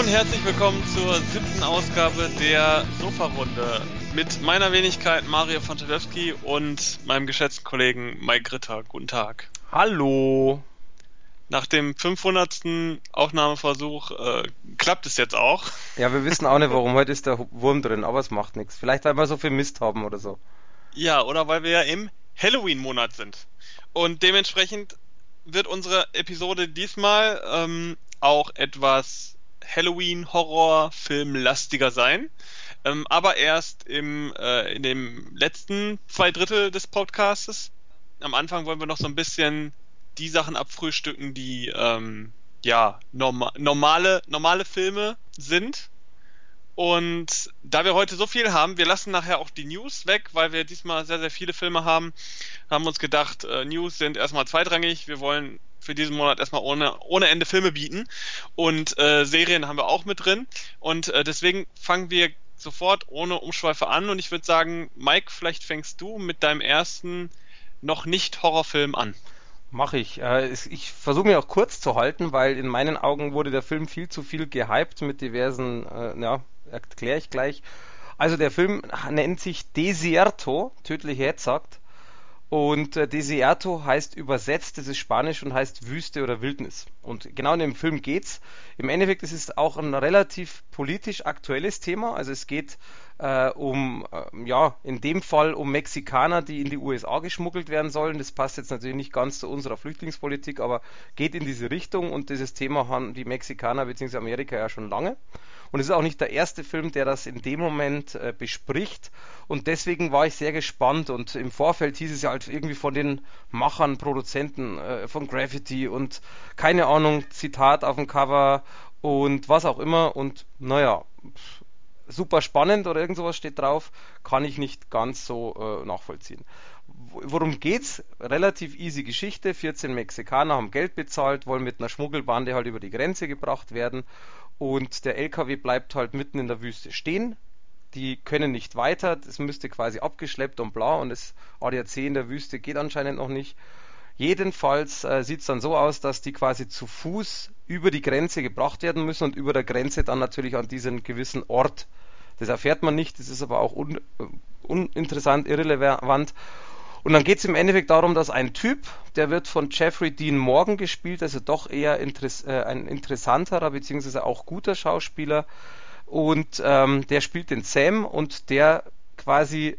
Und herzlich willkommen zur siebten Ausgabe der Sofa-Runde mit meiner Wenigkeit Mario Fontelewski und meinem geschätzten Kollegen Mike Ritter. Guten Tag. Hallo. Nach dem 500. Aufnahmeversuch äh, klappt es jetzt auch. Ja, wir wissen auch nicht warum. Heute ist der Wurm drin, aber es macht nichts. Vielleicht, weil wir so viel Mist haben oder so. Ja, oder weil wir ja im Halloween-Monat sind. Und dementsprechend wird unsere Episode diesmal ähm, auch etwas Halloween-Horror-Film-lastiger sein. Ähm, aber erst im, äh, in dem letzten zwei Drittel des Podcastes. Am Anfang wollen wir noch so ein bisschen die Sachen abfrühstücken, die ähm, ja norma normale, normale Filme sind. Und da wir heute so viel haben, wir lassen nachher auch die News weg, weil wir diesmal sehr, sehr viele Filme haben, haben uns gedacht, äh, News sind erstmal zweitrangig. Wir wollen für diesen Monat erstmal ohne, ohne Ende Filme bieten. Und äh, Serien haben wir auch mit drin. Und äh, deswegen fangen wir sofort ohne Umschweife an. Und ich würde sagen, Mike, vielleicht fängst du mit deinem ersten noch nicht Horrorfilm an. Mache ich. Äh, ich versuche mich auch kurz zu halten, weil in meinen Augen wurde der Film viel zu viel gehypt mit diversen, äh, ja, erkläre ich gleich. Also der Film nennt sich Desierto, tödlich herzagt. Und äh, Desierto heißt übersetzt, das ist Spanisch und heißt Wüste oder Wildnis. Und genau in dem Film geht's. Im Endeffekt ist es auch ein relativ politisch aktuelles Thema. Also es geht äh, um, äh, ja, in dem Fall um Mexikaner, die in die USA geschmuggelt werden sollen. Das passt jetzt natürlich nicht ganz zu unserer Flüchtlingspolitik, aber geht in diese Richtung und dieses Thema haben die Mexikaner bzw. Amerika ja schon lange. Und es ist auch nicht der erste Film, der das in dem Moment äh, bespricht. Und deswegen war ich sehr gespannt. Und im Vorfeld hieß es ja halt irgendwie von den Machern, Produzenten äh, von Graffiti und keine Ahnung, Zitat auf dem Cover und was auch immer. Und naja, super spannend oder irgend sowas steht drauf, kann ich nicht ganz so äh, nachvollziehen. Worum geht's? Relativ easy Geschichte. 14 Mexikaner haben Geld bezahlt, wollen mit einer Schmuggelbande halt über die Grenze gebracht werden und der LKW bleibt halt mitten in der Wüste stehen. Die können nicht weiter, das müsste quasi abgeschleppt und bla und das ADAC in der Wüste geht anscheinend noch nicht. Jedenfalls äh, sieht es dann so aus, dass die quasi zu Fuß über die Grenze gebracht werden müssen und über der Grenze dann natürlich an diesen gewissen Ort. Das erfährt man nicht, das ist aber auch un, äh, uninteressant, irrelevant. Und dann geht es im Endeffekt darum, dass ein Typ, der wird von Jeffrey Dean Morgan gespielt, also doch eher interess äh, ein interessanterer beziehungsweise auch guter Schauspieler. Und ähm, der spielt den Sam und der quasi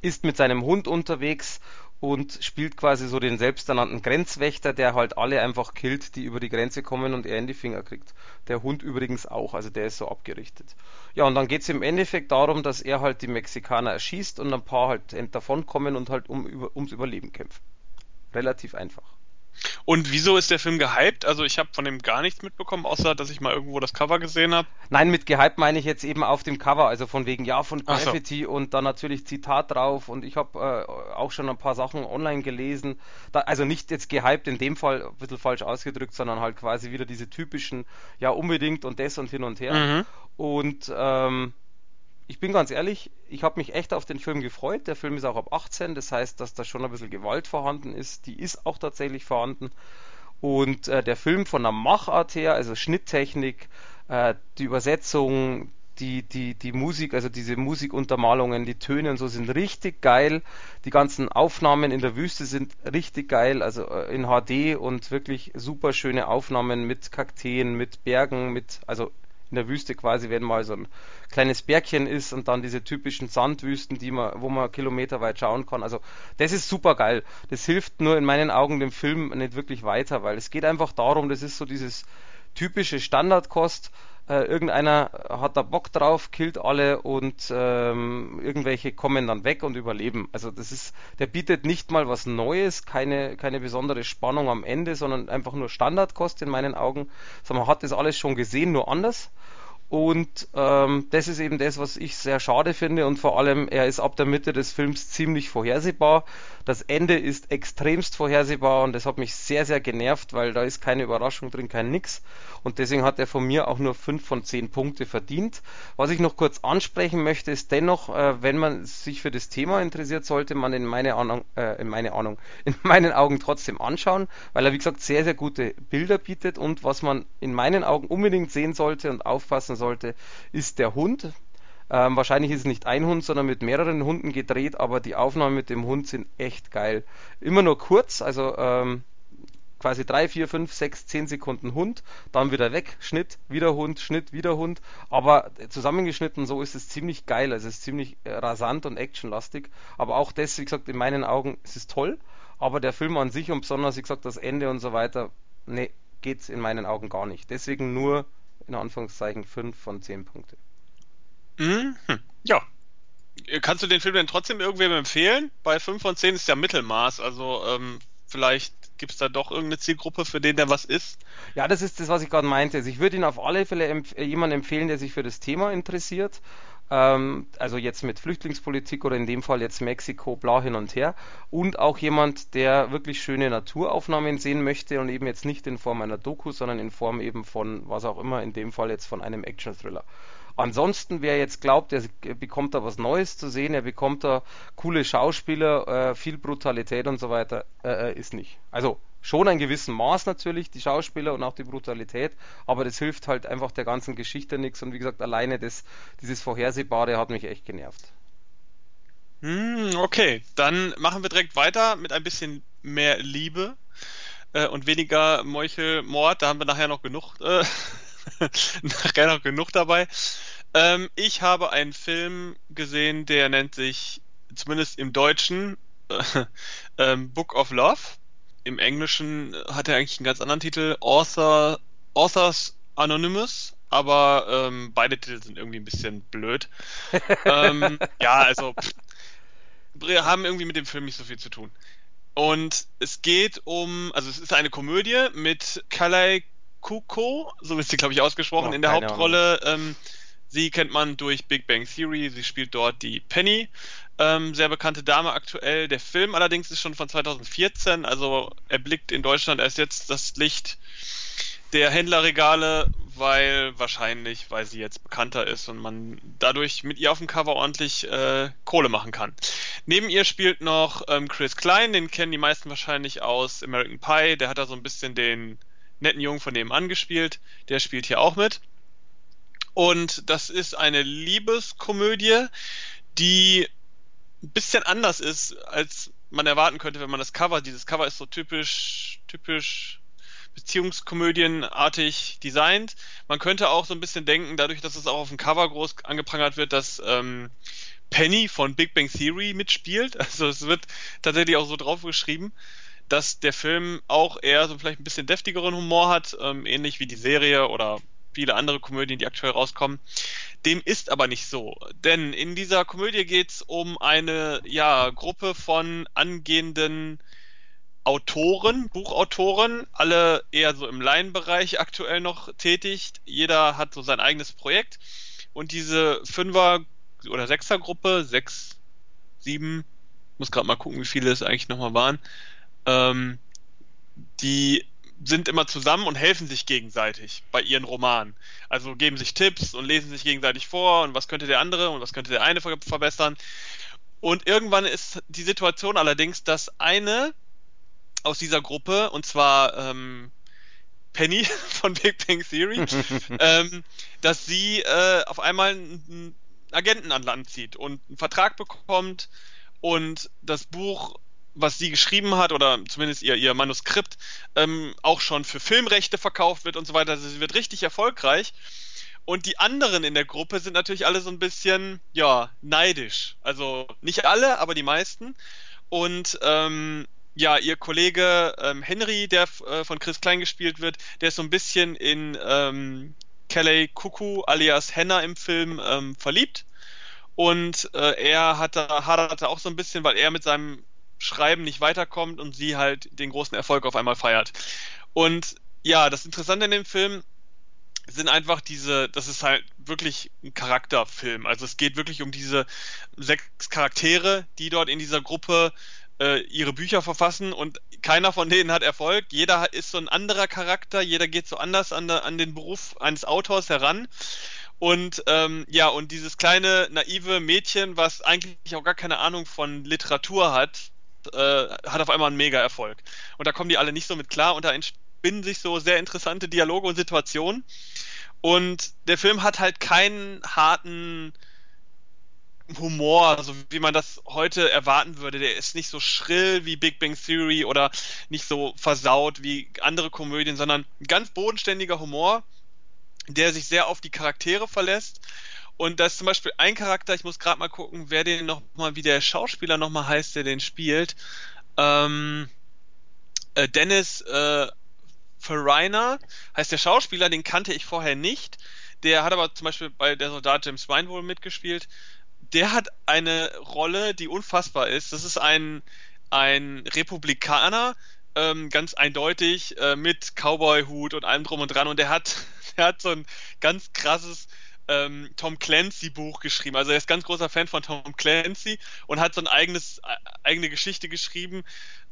ist mit seinem Hund unterwegs und spielt quasi so den selbsternannten Grenzwächter, der halt alle einfach killt, die über die Grenze kommen und er in die Finger kriegt. Der Hund übrigens auch, also der ist so abgerichtet. Ja, und dann geht es im Endeffekt darum, dass er halt die Mexikaner erschießt und ein paar halt davonkommen und halt um, ums Überleben kämpfen. Relativ einfach. Und wieso ist der Film gehypt? Also ich habe von dem gar nichts mitbekommen, außer dass ich mal irgendwo das Cover gesehen habe. Nein, mit gehypt meine ich jetzt eben auf dem Cover, also von wegen ja von Graffiti so. und dann natürlich Zitat drauf und ich habe äh, auch schon ein paar Sachen online gelesen. Da, also nicht jetzt gehypt in dem Fall, ein bisschen falsch ausgedrückt, sondern halt quasi wieder diese typischen, ja unbedingt und das und hin und her. Mhm. Und ähm, ich bin ganz ehrlich, ich habe mich echt auf den Film gefreut. Der Film ist auch ab 18, das heißt, dass da schon ein bisschen Gewalt vorhanden ist. Die ist auch tatsächlich vorhanden. Und äh, der Film von der Machart her, also Schnitttechnik, äh, die Übersetzung, die, die, die Musik, also diese Musikuntermalungen, die Töne und so sind richtig geil. Die ganzen Aufnahmen in der Wüste sind richtig geil, also äh, in HD und wirklich super schöne Aufnahmen mit Kakteen, mit Bergen, mit, also in der Wüste quasi, wenn mal so ein kleines Bergchen ist und dann diese typischen Sandwüsten, die man, wo man kilometerweit schauen kann. Also das ist super geil. Das hilft nur in meinen Augen dem Film nicht wirklich weiter, weil es geht einfach darum, das ist so dieses typische Standardkost. Äh, irgendeiner hat da Bock drauf, killt alle und ähm, irgendwelche kommen dann weg und überleben. Also das ist, der bietet nicht mal was Neues, keine, keine besondere Spannung am Ende, sondern einfach nur Standardkost in meinen Augen. Also man hat das alles schon gesehen, nur anders. Und ähm, das ist eben das, was ich sehr schade finde. Und vor allem, er ist ab der Mitte des Films ziemlich vorhersehbar. Das Ende ist extremst vorhersehbar und das hat mich sehr, sehr genervt, weil da ist keine Überraschung drin, kein Nix. Und deswegen hat er von mir auch nur 5 von 10 Punkte verdient. Was ich noch kurz ansprechen möchte, ist dennoch, äh, wenn man sich für das Thema interessiert, sollte man in meine Ahnung, äh, in meine Ahnung, in meinen Augen trotzdem anschauen, weil er wie gesagt sehr, sehr gute Bilder bietet und was man in meinen Augen unbedingt sehen sollte und aufpassen sollte, ist der Hund. Ähm, wahrscheinlich ist es nicht ein Hund, sondern mit mehreren Hunden gedreht, aber die Aufnahmen mit dem Hund sind echt geil. Immer nur kurz, also ähm, quasi drei, vier, fünf, sechs, zehn Sekunden Hund, dann wieder weg, Schnitt, wieder Hund, Schnitt, wieder Hund. Aber zusammengeschnitten so ist es ziemlich geil, also es ist ziemlich äh, rasant und actionlastig. Aber auch das, wie gesagt, in meinen Augen, es ist toll. Aber der Film an sich und besonders, wie gesagt, das Ende und so weiter, nee, geht's in meinen Augen gar nicht. Deswegen nur, in Anführungszeichen, fünf von zehn Punkte. Mhm. Ja. Kannst du den Film denn trotzdem irgendwem empfehlen? Bei 5 von 10 ist ja Mittelmaß, also ähm, vielleicht gibt es da doch irgendeine Zielgruppe, für den der was ist? Ja, das ist das, was ich gerade meinte. Also ich würde ihn auf alle Fälle empf jemandem empfehlen, der sich für das Thema interessiert. Ähm, also jetzt mit Flüchtlingspolitik oder in dem Fall jetzt Mexiko, bla hin und her. Und auch jemand, der wirklich schöne Naturaufnahmen sehen möchte und eben jetzt nicht in Form einer Doku, sondern in Form eben von was auch immer, in dem Fall jetzt von einem Action-Thriller. Ansonsten, wer jetzt glaubt, er bekommt da was Neues zu sehen, er bekommt da coole Schauspieler, äh, viel Brutalität und so weiter, äh, äh, ist nicht. Also schon ein gewissen Maß natürlich, die Schauspieler und auch die Brutalität, aber das hilft halt einfach der ganzen Geschichte nichts und wie gesagt, alleine das, dieses Vorhersehbare hat mich echt genervt. Hm, okay, dann machen wir direkt weiter mit ein bisschen mehr Liebe äh, und weniger Meuchelmord. Da haben wir nachher noch genug äh, nachher noch genug dabei. Ähm, ich habe einen Film gesehen, der nennt sich zumindest im Deutschen äh, Book of Love. Im Englischen hat er eigentlich einen ganz anderen Titel, Author, Authors Anonymous, aber ähm, beide Titel sind irgendwie ein bisschen blöd. ähm, ja, also pff, haben irgendwie mit dem Film nicht so viel zu tun. Und es geht um, also es ist eine Komödie mit Kalei Kuko, so ist sie, glaube ich, ausgesprochen, oh, in der Hauptrolle. Ähm, sie kennt man durch Big Bang Theory. Sie spielt dort die Penny. Ähm, sehr bekannte Dame aktuell. Der Film allerdings ist schon von 2014, also er blickt in Deutschland erst jetzt das Licht der Händlerregale, weil wahrscheinlich, weil sie jetzt bekannter ist und man dadurch mit ihr auf dem Cover ordentlich äh, Kohle machen kann. Neben ihr spielt noch ähm, Chris Klein, den kennen die meisten wahrscheinlich aus American Pie. Der hat da so ein bisschen den netten Jungen von nebenan gespielt. Der spielt hier auch mit. Und das ist eine Liebeskomödie, die ein bisschen anders ist, als man erwarten könnte, wenn man das Cover, dieses Cover ist so typisch, typisch Beziehungskomödienartig designt. Man könnte auch so ein bisschen denken, dadurch, dass es auch auf dem Cover groß angeprangert wird, dass ähm, Penny von Big Bang Theory mitspielt. Also es wird tatsächlich auch so drauf geschrieben dass der Film auch eher so vielleicht ein bisschen deftigeren Humor hat, ähm, ähnlich wie die Serie oder viele andere Komödien, die aktuell rauskommen. Dem ist aber nicht so, denn in dieser Komödie geht es um eine ja, Gruppe von angehenden Autoren, Buchautoren, alle eher so im Laienbereich aktuell noch tätig. Jeder hat so sein eigenes Projekt und diese Fünfer- oder Sechser-Gruppe, sechs, sieben, muss gerade mal gucken, wie viele es eigentlich nochmal waren, ähm, die sind immer zusammen und helfen sich gegenseitig bei ihren Romanen. Also geben sich Tipps und lesen sich gegenseitig vor und was könnte der andere und was könnte der eine verbessern. Und irgendwann ist die Situation allerdings, dass eine aus dieser Gruppe, und zwar ähm, Penny von Big Bang Theory, ähm, dass sie äh, auf einmal einen Agenten an Land zieht und einen Vertrag bekommt und das Buch was sie geschrieben hat oder zumindest ihr, ihr Manuskript ähm, auch schon für Filmrechte verkauft wird und so weiter. Also sie wird richtig erfolgreich. Und die anderen in der Gruppe sind natürlich alle so ein bisschen, ja, neidisch. Also nicht alle, aber die meisten. Und ähm, ja, ihr Kollege ähm, Henry, der äh, von Chris Klein gespielt wird, der ist so ein bisschen in ähm, Kelly Kuku alias Henna im Film ähm, verliebt. Und äh, er hatte, haderte auch so ein bisschen, weil er mit seinem Schreiben nicht weiterkommt und sie halt den großen Erfolg auf einmal feiert. Und ja, das Interessante in dem Film sind einfach diese, das ist halt wirklich ein Charakterfilm. Also es geht wirklich um diese sechs Charaktere, die dort in dieser Gruppe äh, ihre Bücher verfassen und keiner von denen hat Erfolg. Jeder ist so ein anderer Charakter, jeder geht so anders an, an den Beruf eines Autors heran. Und ähm, ja, und dieses kleine naive Mädchen, was eigentlich auch gar keine Ahnung von Literatur hat, äh, hat auf einmal einen Mega-Erfolg. Und da kommen die alle nicht so mit klar und da entspinnen sich so sehr interessante Dialoge und Situationen. Und der Film hat halt keinen harten Humor, so wie man das heute erwarten würde. Der ist nicht so schrill wie Big Bang Theory oder nicht so versaut wie andere Komödien, sondern ein ganz bodenständiger Humor, der sich sehr auf die Charaktere verlässt. Und da ist zum Beispiel ein Charakter, ich muss gerade mal gucken, wer den nochmal, wie der Schauspieler nochmal heißt, der den spielt. Ähm, äh, Dennis äh, Farina heißt der Schauspieler, den kannte ich vorher nicht. Der hat aber zum Beispiel bei der Soldat James Ryan wohl mitgespielt der hat eine Rolle, die unfassbar ist. Das ist ein, ein Republikaner, ähm, ganz eindeutig, äh, mit Cowboy-Hut und allem drum und dran. Und der hat, der hat so ein ganz krasses ähm, Tom Clancy Buch geschrieben. Also er ist ganz großer Fan von Tom Clancy und hat so ein eigenes, äh, eigene Geschichte geschrieben.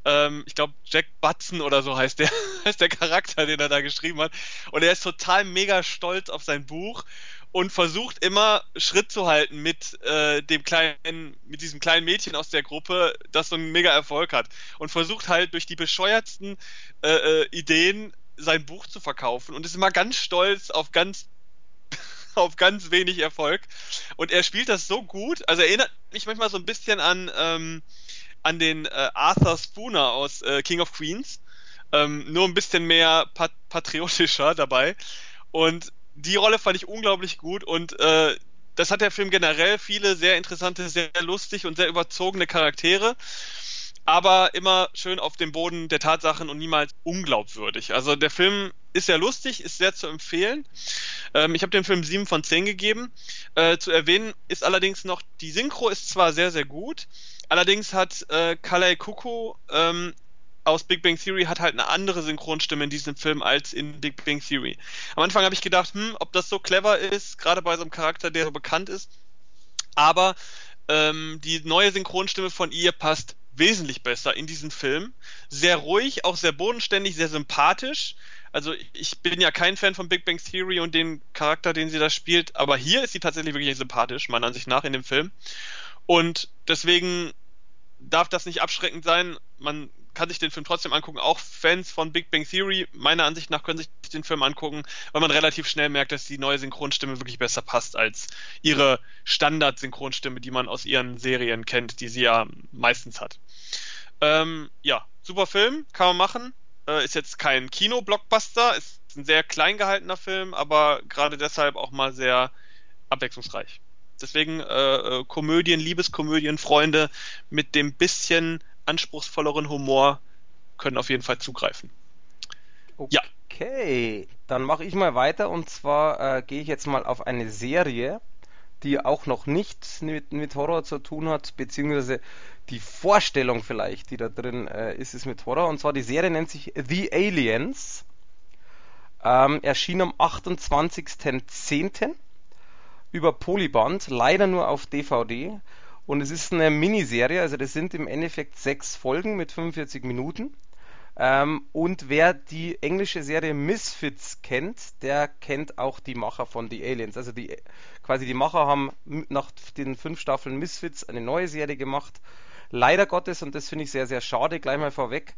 Ähm, ich glaube, Jack Butson oder so heißt der, heißt der Charakter, den er da geschrieben hat. Und er ist total mega stolz auf sein Buch und versucht immer Schritt zu halten mit äh, dem kleinen, mit diesem kleinen Mädchen aus der Gruppe, das so einen mega Erfolg hat und versucht halt durch die bescheuertsten äh, äh, Ideen sein Buch zu verkaufen und ist immer ganz stolz auf ganz auf ganz wenig Erfolg. Und er spielt das so gut, also er erinnert mich manchmal so ein bisschen an ähm, an den äh, Arthur Spooner aus äh, King of Queens, ähm, nur ein bisschen mehr pat patriotischer dabei. Und die Rolle fand ich unglaublich gut und äh, das hat der Film generell viele sehr interessante, sehr lustig und sehr überzogene Charaktere, aber immer schön auf dem Boden der Tatsachen und niemals unglaubwürdig. Also der Film ist sehr lustig, ist sehr zu empfehlen. Ähm, ich habe dem Film 7 von 10 gegeben. Äh, zu erwähnen ist allerdings noch, die Synchro ist zwar sehr, sehr gut, allerdings hat äh, Kalei Kuko ähm, aus Big Bang Theory hat halt eine andere Synchronstimme in diesem Film als in Big Bang Theory. Am Anfang habe ich gedacht, hm, ob das so clever ist, gerade bei so einem Charakter, der so bekannt ist. Aber ähm, die neue Synchronstimme von ihr passt wesentlich besser in diesen Film. Sehr ruhig, auch sehr bodenständig, sehr sympathisch. Also ich bin ja kein Fan von Big Bang Theory und den Charakter, den sie da spielt, aber hier ist sie tatsächlich wirklich sympathisch, meiner Ansicht nach, in dem Film. Und deswegen darf das nicht abschreckend sein. Man kann sich den Film trotzdem angucken. Auch Fans von Big Bang Theory, meiner Ansicht nach, können sich den Film angucken, weil man relativ schnell merkt, dass die neue Synchronstimme wirklich besser passt als ihre Standard-Synchronstimme, die man aus ihren Serien kennt, die sie ja meistens hat. Ähm, ja, super Film, kann man machen. Äh, ist jetzt kein Kino-Blockbuster, ist ein sehr klein gehaltener Film, aber gerade deshalb auch mal sehr abwechslungsreich. Deswegen äh, äh Komödien, Liebeskomödien, Freunde mit dem bisschen anspruchsvolleren Humor können auf jeden Fall zugreifen. Okay, ja. dann mache ich mal weiter und zwar äh, gehe ich jetzt mal auf eine Serie, die auch noch nichts mit, mit Horror zu tun hat, beziehungsweise die Vorstellung vielleicht, die da drin äh, ist, ist mit Horror. Und zwar die Serie nennt sich The Aliens. Ähm, erschien am 28.10. über Polyband, leider nur auf DVD. Und es ist eine Miniserie, also das sind im Endeffekt sechs Folgen mit 45 Minuten. Ähm, und wer die englische Serie Misfits kennt, der kennt auch die Macher von The Aliens. Also die quasi die Macher haben nach den fünf Staffeln Misfits eine neue Serie gemacht. Leider Gottes, und das finde ich sehr, sehr schade, gleich mal vorweg,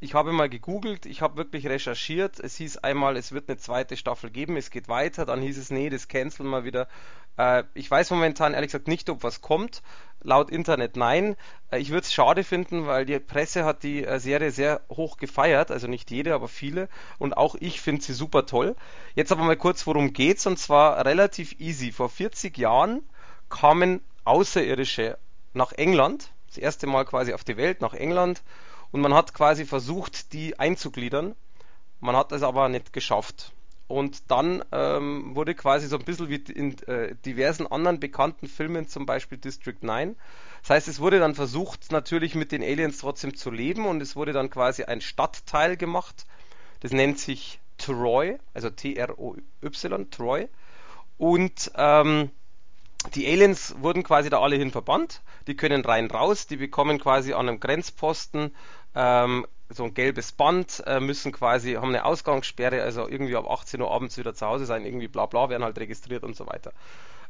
ich habe mal gegoogelt, ich habe wirklich recherchiert. Es hieß einmal, es wird eine zweite Staffel geben, es geht weiter. Dann hieß es, nee, das canceln wir wieder. Äh, ich weiß momentan ehrlich gesagt nicht, ob was kommt. Laut Internet nein. Äh, ich würde es schade finden, weil die Presse hat die äh, Serie sehr hoch gefeiert. Also nicht jede, aber viele. Und auch ich finde sie super toll. Jetzt aber mal kurz, worum geht's? Und zwar relativ easy. Vor 40 Jahren kamen Außerirdische nach England. Das erste Mal quasi auf die Welt, nach England und man hat quasi versucht, die einzugliedern. Man hat es aber nicht geschafft. Und dann ähm, wurde quasi so ein bisschen wie in äh, diversen anderen bekannten Filmen, zum Beispiel District 9. Das heißt, es wurde dann versucht, natürlich mit den Aliens trotzdem zu leben und es wurde dann quasi ein Stadtteil gemacht. Das nennt sich Troy, also T-R-O-Y, Troy. Und ähm, die Aliens wurden quasi da alle hin verbannt. Die können rein raus. Die bekommen quasi an einem Grenzposten ähm, so ein gelbes Band, äh, müssen quasi, haben eine Ausgangssperre, also irgendwie ab 18 Uhr abends wieder zu Hause sein, irgendwie bla bla, werden halt registriert und so weiter.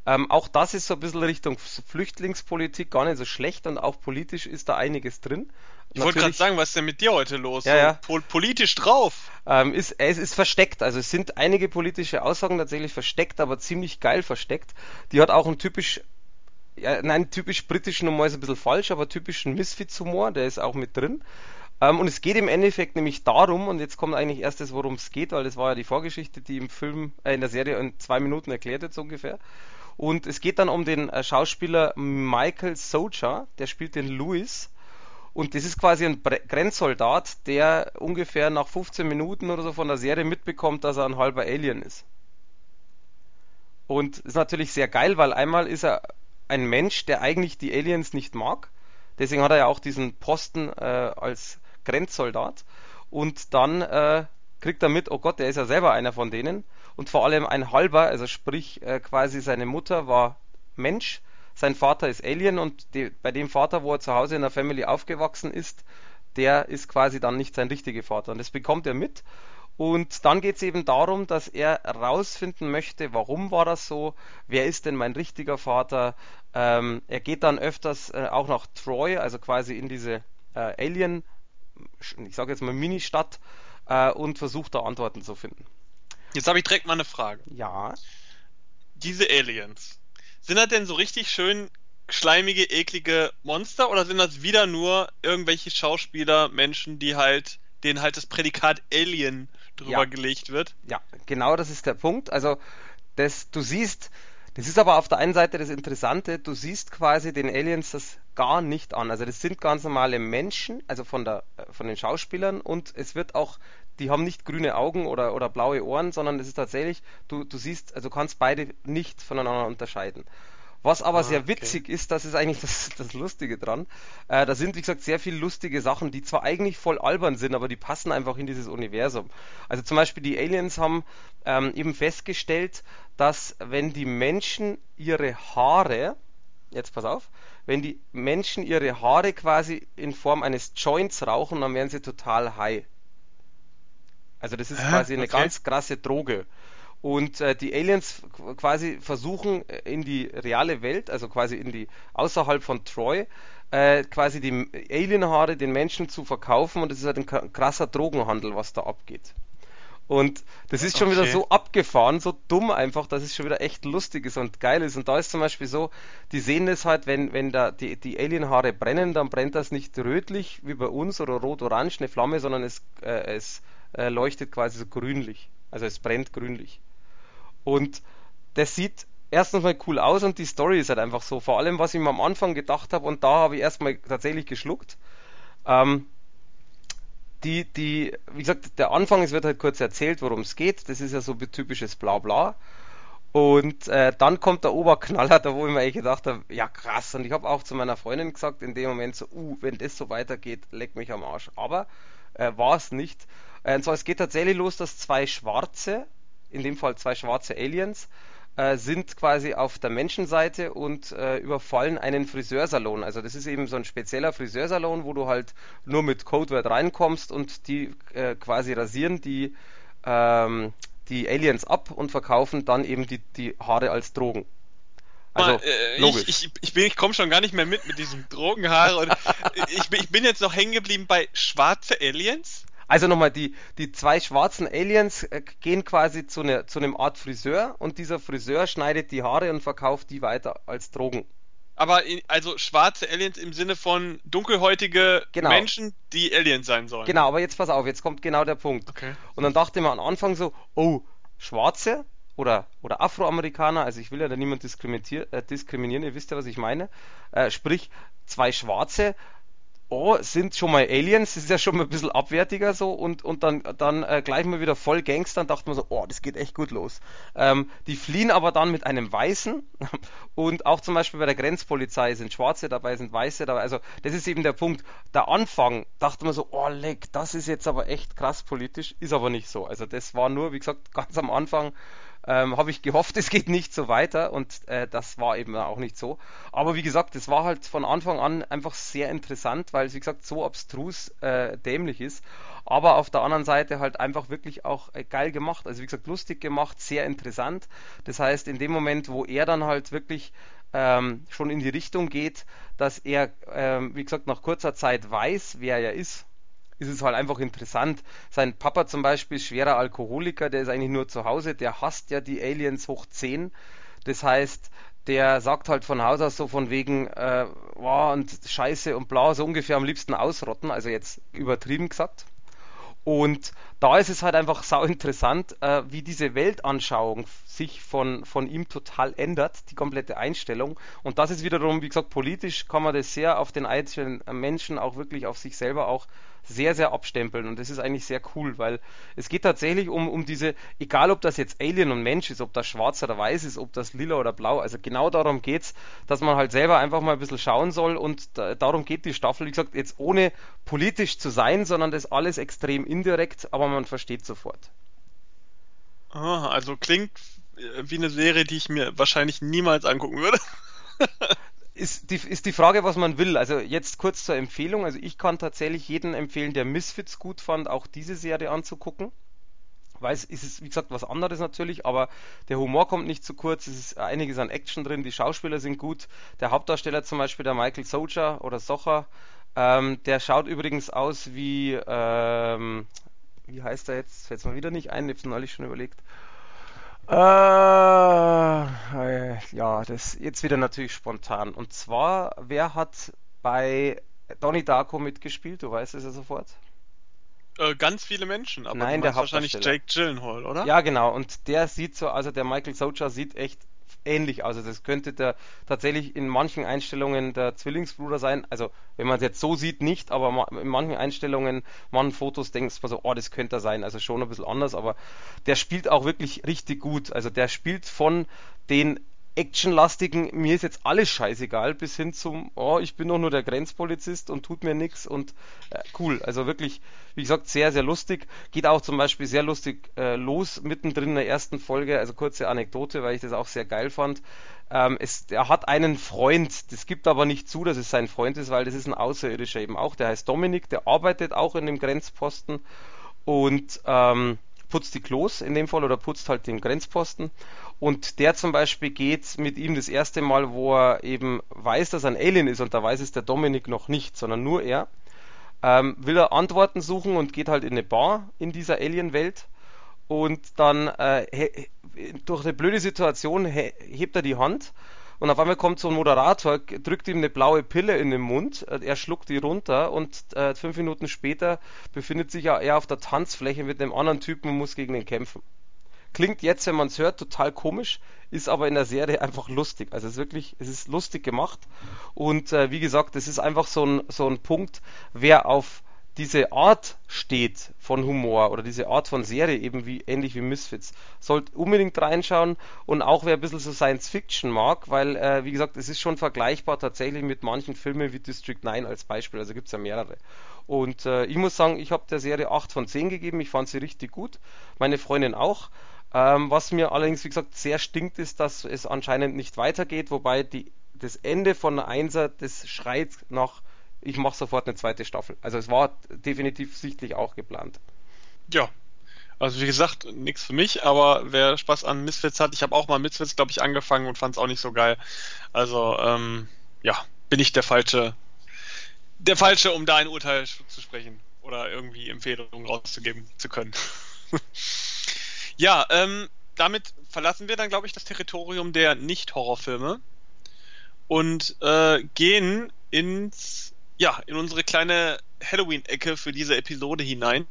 Ähm, auch das ist so ein bisschen Richtung Flüchtlingspolitik gar nicht so schlecht und auch politisch ist da einiges drin. Ich wollte gerade sagen, was ist denn mit dir heute los? Ja, ja. Pol politisch drauf. Ähm, ist, es ist versteckt, also es sind einige politische Aussagen tatsächlich versteckt, aber ziemlich geil versteckt. Die hat auch einen typisch, ja, nein, typisch britischen Humor ist ein bisschen falsch, aber typischen Misfits-Humor, der ist auch mit drin. Ähm, und es geht im Endeffekt nämlich darum, und jetzt kommt eigentlich erst das, worum es geht, weil das war ja die Vorgeschichte, die im Film, äh, in der Serie in zwei Minuten erklärt wird, so ungefähr. Und es geht dann um den äh, Schauspieler Michael Socha, der spielt den Louis. Und das ist quasi ein Grenzsoldat, der ungefähr nach 15 Minuten oder so von der Serie mitbekommt, dass er ein halber Alien ist. Und ist natürlich sehr geil, weil einmal ist er ein Mensch, der eigentlich die Aliens nicht mag. Deswegen hat er ja auch diesen Posten äh, als Grenzsoldat. Und dann äh, kriegt er mit, oh Gott, der ist ja selber einer von denen und vor allem ein halber, also sprich äh, quasi seine Mutter war Mensch, sein Vater ist Alien und die, bei dem Vater, wo er zu Hause in der Family aufgewachsen ist, der ist quasi dann nicht sein richtiger Vater und das bekommt er mit und dann geht es eben darum, dass er herausfinden möchte, warum war das so, wer ist denn mein richtiger Vater. Ähm, er geht dann öfters äh, auch nach Troy, also quasi in diese äh, Alien, ich sage jetzt mal Mini-Stadt, äh, und versucht da Antworten zu finden. Jetzt habe ich direkt mal eine Frage. Ja. Diese Aliens, sind das denn so richtig schön schleimige, eklige Monster oder sind das wieder nur irgendwelche Schauspieler, Menschen, die halt, denen halt das Prädikat Alien drüber ja. gelegt wird? Ja, genau das ist der Punkt. Also, das, du siehst, das ist aber auf der einen Seite das Interessante, du siehst quasi den Aliens das gar nicht an. Also das sind ganz normale Menschen, also von der äh, von den Schauspielern und es wird auch die haben nicht grüne Augen oder, oder blaue Ohren, sondern es ist tatsächlich, du, du siehst, also du kannst beide nicht voneinander unterscheiden. Was aber ah, sehr witzig okay. ist, das ist eigentlich das, das Lustige dran. Äh, da sind, wie gesagt, sehr viele lustige Sachen, die zwar eigentlich voll albern sind, aber die passen einfach in dieses Universum. Also zum Beispiel die Aliens haben ähm, eben festgestellt, dass wenn die Menschen ihre Haare, jetzt pass auf, wenn die Menschen ihre Haare quasi in Form eines Joints rauchen, dann werden sie total high. Also das ist äh, quasi eine okay. ganz krasse Droge. Und äh, die Aliens quasi versuchen äh, in die reale Welt, also quasi in die außerhalb von Troy, äh, quasi die Alienhaare den Menschen zu verkaufen und das ist halt ein krasser Drogenhandel, was da abgeht. Und das ist schon okay. wieder so abgefahren, so dumm einfach, dass es schon wieder echt lustig ist und geil ist. Und da ist zum Beispiel so, die sehen das halt, wenn, wenn da die, die Alienhaare brennen, dann brennt das nicht rötlich wie bei uns oder rot-orange eine Flamme, sondern es, äh, es äh, leuchtet quasi so grünlich. Also es brennt grünlich. Und das sieht erstens mal cool aus und die Story ist halt einfach so. Vor allem, was ich mir am Anfang gedacht habe, und da habe ich erstmal tatsächlich geschluckt. Ähm, die, die, wie gesagt, der Anfang, es wird halt kurz erzählt, worum es geht. Das ist ja so typisches Blabla. Und äh, dann kommt der Oberknaller, da wo ich mir eigentlich gedacht habe, ja krass. Und ich habe auch zu meiner Freundin gesagt, in dem Moment so, uh, wenn das so weitergeht, leck mich am Arsch. Aber äh, war es nicht. Äh, und zwar, es geht tatsächlich los, dass zwei Schwarze, in dem Fall zwei schwarze Aliens, äh, sind quasi auf der Menschenseite und äh, überfallen einen Friseursalon. Also das ist eben so ein spezieller Friseursalon, wo du halt nur mit Codeword reinkommst und die äh, quasi rasieren die, ähm, die Aliens ab und verkaufen dann eben die, die Haare als Drogen. Also, äh. Ich, ich, ich, bin, ich komme schon gar nicht mehr mit mit diesem Drogenhaare. Und ich, ich bin jetzt noch hängen geblieben bei schwarze Aliens. Also nochmal, die, die zwei schwarzen Aliens äh, gehen quasi zu, ne, zu einem Art Friseur und dieser Friseur schneidet die Haare und verkauft die weiter als Drogen. Aber in, also schwarze Aliens im Sinne von dunkelhäutige genau. Menschen, die Aliens sein sollen. Genau, aber jetzt pass auf, jetzt kommt genau der Punkt. Okay. Und dann dachte man am Anfang so, oh, Schwarze oder, oder Afroamerikaner, also ich will ja da niemand diskriminieren, äh, diskriminieren ihr wisst ja, was ich meine. Äh, sprich, zwei Schwarze, oh, sind schon mal Aliens, das ist ja schon mal ein bisschen abwertiger so und, und dann, dann äh, gleich mal wieder voll Gangster und dachte man so, oh, das geht echt gut los. Ähm, die fliehen aber dann mit einem Weißen und auch zum Beispiel bei der Grenzpolizei sind Schwarze dabei, sind Weiße dabei. Also das ist eben der Punkt. Der Anfang dachte man so, oh leck, das ist jetzt aber echt krass politisch, ist aber nicht so. Also das war nur, wie gesagt, ganz am Anfang ähm, habe ich gehofft, es geht nicht so weiter und äh, das war eben auch nicht so. Aber wie gesagt, es war halt von Anfang an einfach sehr interessant, weil es wie gesagt so abstrus äh, dämlich ist, aber auf der anderen Seite halt einfach wirklich auch äh, geil gemacht. Also wie gesagt, lustig gemacht, sehr interessant. Das heißt, in dem Moment, wo er dann halt wirklich ähm, schon in die Richtung geht, dass er, ähm, wie gesagt, nach kurzer Zeit weiß, wer er ist ist es halt einfach interessant. Sein Papa zum Beispiel ist schwerer Alkoholiker, der ist eigentlich nur zu Hause, der hasst ja die Aliens hoch 10. Das heißt, der sagt halt von Haus aus so von wegen, äh, wow, und Scheiße und bla, so ungefähr am liebsten ausrotten, also jetzt übertrieben gesagt. Und da ist es halt einfach sau interessant, äh, wie diese Weltanschauung sich von, von ihm total ändert, die komplette Einstellung. Und das ist wiederum, wie gesagt, politisch kann man das sehr auf den einzelnen Menschen, auch wirklich auf sich selber auch sehr, sehr abstempeln. Und das ist eigentlich sehr cool, weil es geht tatsächlich um, um diese, egal ob das jetzt Alien und Mensch ist, ob das schwarz oder weiß ist, ob das lila oder blau, also genau darum geht's, dass man halt selber einfach mal ein bisschen schauen soll und da, darum geht die Staffel, wie gesagt, jetzt ohne politisch zu sein, sondern das alles extrem indirekt, aber man versteht sofort. Ah, also klingt wie eine Serie, die ich mir wahrscheinlich niemals angucken würde. ist die, ist die Frage, was man will. Also jetzt kurz zur Empfehlung. Also ich kann tatsächlich jeden empfehlen, der Misfits gut fand, auch diese Serie anzugucken. Weil es ist, wie gesagt, was anderes natürlich, aber der Humor kommt nicht zu kurz, es ist einiges an Action drin, die Schauspieler sind gut. Der Hauptdarsteller zum Beispiel, der Michael Socher oder Socher, ähm, der schaut übrigens aus wie, ähm, wie heißt er jetzt? Fällt es mal wieder nicht ein, ich habe es neulich schon überlegt. Äh, äh, ja, das jetzt wieder natürlich spontan. Und zwar, wer hat bei Donnie Darko mitgespielt? Du weißt es ja sofort. Äh, ganz viele Menschen, aber Nein, der wahrscheinlich Jake Gyllenhaal, oder? Ja, genau. Und der sieht so, also der Michael Socha sieht echt ähnlich aus. Also das könnte der tatsächlich in manchen Einstellungen der Zwillingsbruder sein. Also wenn man es jetzt so sieht, nicht, aber in manchen Einstellungen, manchen Fotos denkst du so, oh, das könnte er sein. Also schon ein bisschen anders, aber der spielt auch wirklich richtig gut. Also der spielt von den actionlastigen, mir ist jetzt alles scheißegal, bis hin zum, oh, ich bin doch nur der Grenzpolizist und tut mir nichts und äh, cool. Also wirklich, wie gesagt, sehr, sehr lustig. Geht auch zum Beispiel sehr lustig äh, los, mittendrin in der ersten Folge, also kurze Anekdote, weil ich das auch sehr geil fand. Ähm, es, er hat einen Freund, das gibt aber nicht zu, dass es sein Freund ist, weil das ist ein Außerirdischer eben auch, der heißt Dominik, der arbeitet auch in dem Grenzposten und ähm, putzt die Klos in dem Fall oder putzt halt den Grenzposten. Und der zum Beispiel geht mit ihm das erste Mal, wo er eben weiß, dass er ein Alien ist und da weiß es der Dominik noch nicht, sondern nur er, ähm, will er Antworten suchen und geht halt in eine Bar in dieser Alien-Welt. Und dann äh, durch eine blöde Situation hebt er die Hand und auf einmal kommt so ein Moderator, drückt ihm eine blaue Pille in den Mund, äh, er schluckt die runter und äh, fünf Minuten später befindet sich er auf der Tanzfläche mit einem anderen Typen und muss gegen ihn kämpfen. Klingt jetzt, wenn man es hört, total komisch, ist aber in der Serie einfach lustig. Also es ist wirklich, es ist lustig gemacht. Und äh, wie gesagt, es ist einfach so ein, so ein Punkt, wer auf diese Art steht von Humor oder diese Art von Serie, eben wie ähnlich wie Misfits, sollte unbedingt reinschauen und auch wer ein bisschen so Science Fiction mag, weil, äh, wie gesagt, es ist schon vergleichbar tatsächlich mit manchen Filmen wie District 9 als Beispiel, also gibt es ja mehrere. Und äh, ich muss sagen, ich habe der Serie 8 von 10 gegeben, ich fand sie richtig gut, meine Freundin auch. Ähm, was mir allerdings, wie gesagt, sehr stinkt, ist, dass es anscheinend nicht weitergeht, wobei die, das Ende von der Einser, das schreit nach, ich mache sofort eine zweite Staffel. Also es war definitiv sichtlich auch geplant. Ja, also wie gesagt, nichts für mich, aber wer Spaß an Misfits hat, ich habe auch mal Misfits, glaube ich, angefangen und fand es auch nicht so geil. Also, ähm, ja, bin ich der Falsche, der Falsche, um da ein Urteil zu sprechen oder irgendwie Empfehlungen rauszugeben zu können. Ja, ähm, damit verlassen wir dann, glaube ich, das Territorium der Nicht-Horrorfilme und äh, gehen ins, ja, in unsere kleine Halloween-Ecke für diese Episode hinein.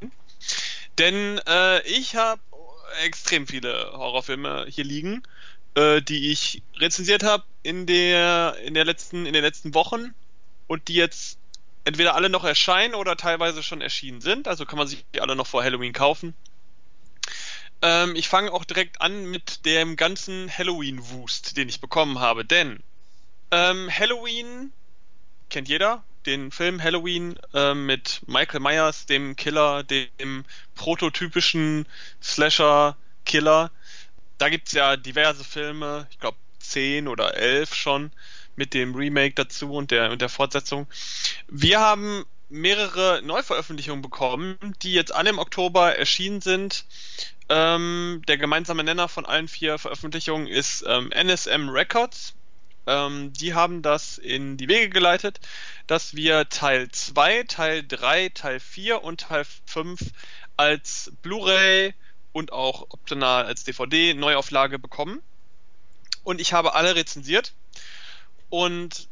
Denn äh, ich habe extrem viele Horrorfilme hier liegen, äh, die ich rezensiert habe in der in der in den letzten Wochen und die jetzt entweder alle noch erscheinen oder teilweise schon erschienen sind. Also kann man sich die alle noch vor Halloween kaufen. Ähm, ich fange auch direkt an mit dem ganzen Halloween-Wust, den ich bekommen habe. Denn ähm, Halloween kennt jeder, den Film Halloween äh, mit Michael Myers, dem Killer, dem prototypischen Slasher-Killer. Da gibt's ja diverse Filme, ich glaube zehn oder elf schon, mit dem Remake dazu und der, und der Fortsetzung. Wir haben mehrere Neuveröffentlichungen bekommen, die jetzt alle im Oktober erschienen sind. Ähm, der gemeinsame Nenner von allen vier Veröffentlichungen ist ähm, NSM Records. Ähm, die haben das in die Wege geleitet, dass wir Teil 2, Teil 3, Teil 4 und Teil 5 als Blu-ray und auch optional als DVD Neuauflage bekommen. Und ich habe alle rezensiert. Und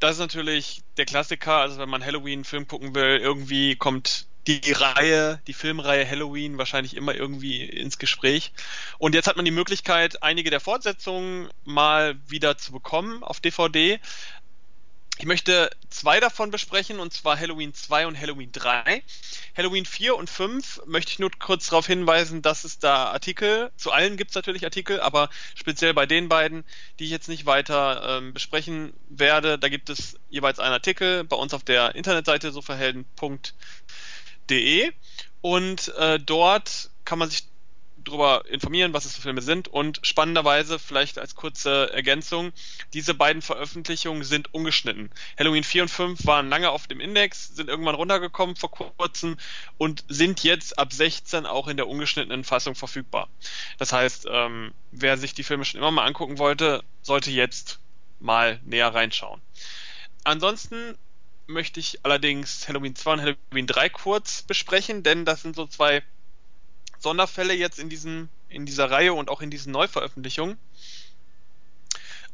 das ist natürlich der Klassiker. Also wenn man Halloween-Film gucken will, irgendwie kommt die Reihe, die Filmreihe Halloween wahrscheinlich immer irgendwie ins Gespräch. Und jetzt hat man die Möglichkeit, einige der Fortsetzungen mal wieder zu bekommen auf DVD. Ich möchte zwei davon besprechen, und zwar Halloween 2 und Halloween 3. Halloween 4 und 5 möchte ich nur kurz darauf hinweisen, dass es da Artikel, zu allen gibt es natürlich Artikel, aber speziell bei den beiden, die ich jetzt nicht weiter ähm, besprechen werde, da gibt es jeweils einen Artikel bei uns auf der Internetseite soverhelden.de und äh, dort kann man sich darüber informieren, was es für Filme sind. Und spannenderweise, vielleicht als kurze Ergänzung, diese beiden Veröffentlichungen sind ungeschnitten. Halloween 4 und 5 waren lange auf dem Index, sind irgendwann runtergekommen vor kurzem und sind jetzt ab 16 auch in der ungeschnittenen Fassung verfügbar. Das heißt, ähm, wer sich die Filme schon immer mal angucken wollte, sollte jetzt mal näher reinschauen. Ansonsten möchte ich allerdings Halloween 2 und Halloween 3 kurz besprechen, denn das sind so zwei Sonderfälle jetzt in, diesem, in dieser Reihe und auch in diesen Neuveröffentlichungen.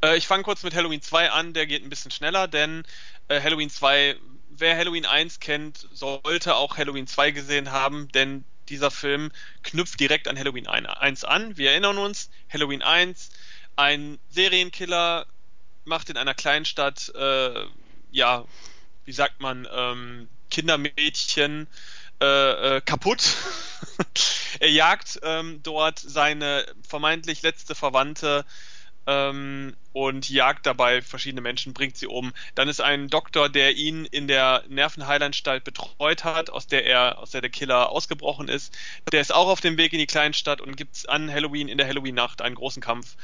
Äh, ich fange kurz mit Halloween 2 an, der geht ein bisschen schneller, denn äh, Halloween 2, wer Halloween 1 kennt, sollte auch Halloween 2 gesehen haben, denn dieser Film knüpft direkt an Halloween 1 an. Wir erinnern uns, Halloween 1, ein Serienkiller macht in einer kleinen Stadt, äh, ja, wie sagt man, ähm, Kindermädchen äh, äh, kaputt. er jagt ähm, dort seine vermeintlich letzte Verwandte ähm, und jagt dabei verschiedene Menschen, bringt sie um. Dann ist ein Doktor, der ihn in der Nervenheilanstalt betreut hat, aus der er, aus der der Killer ausgebrochen ist. Der ist auch auf dem Weg in die Kleinstadt und gibt an Halloween in der Halloween-Nacht einen großen Kampf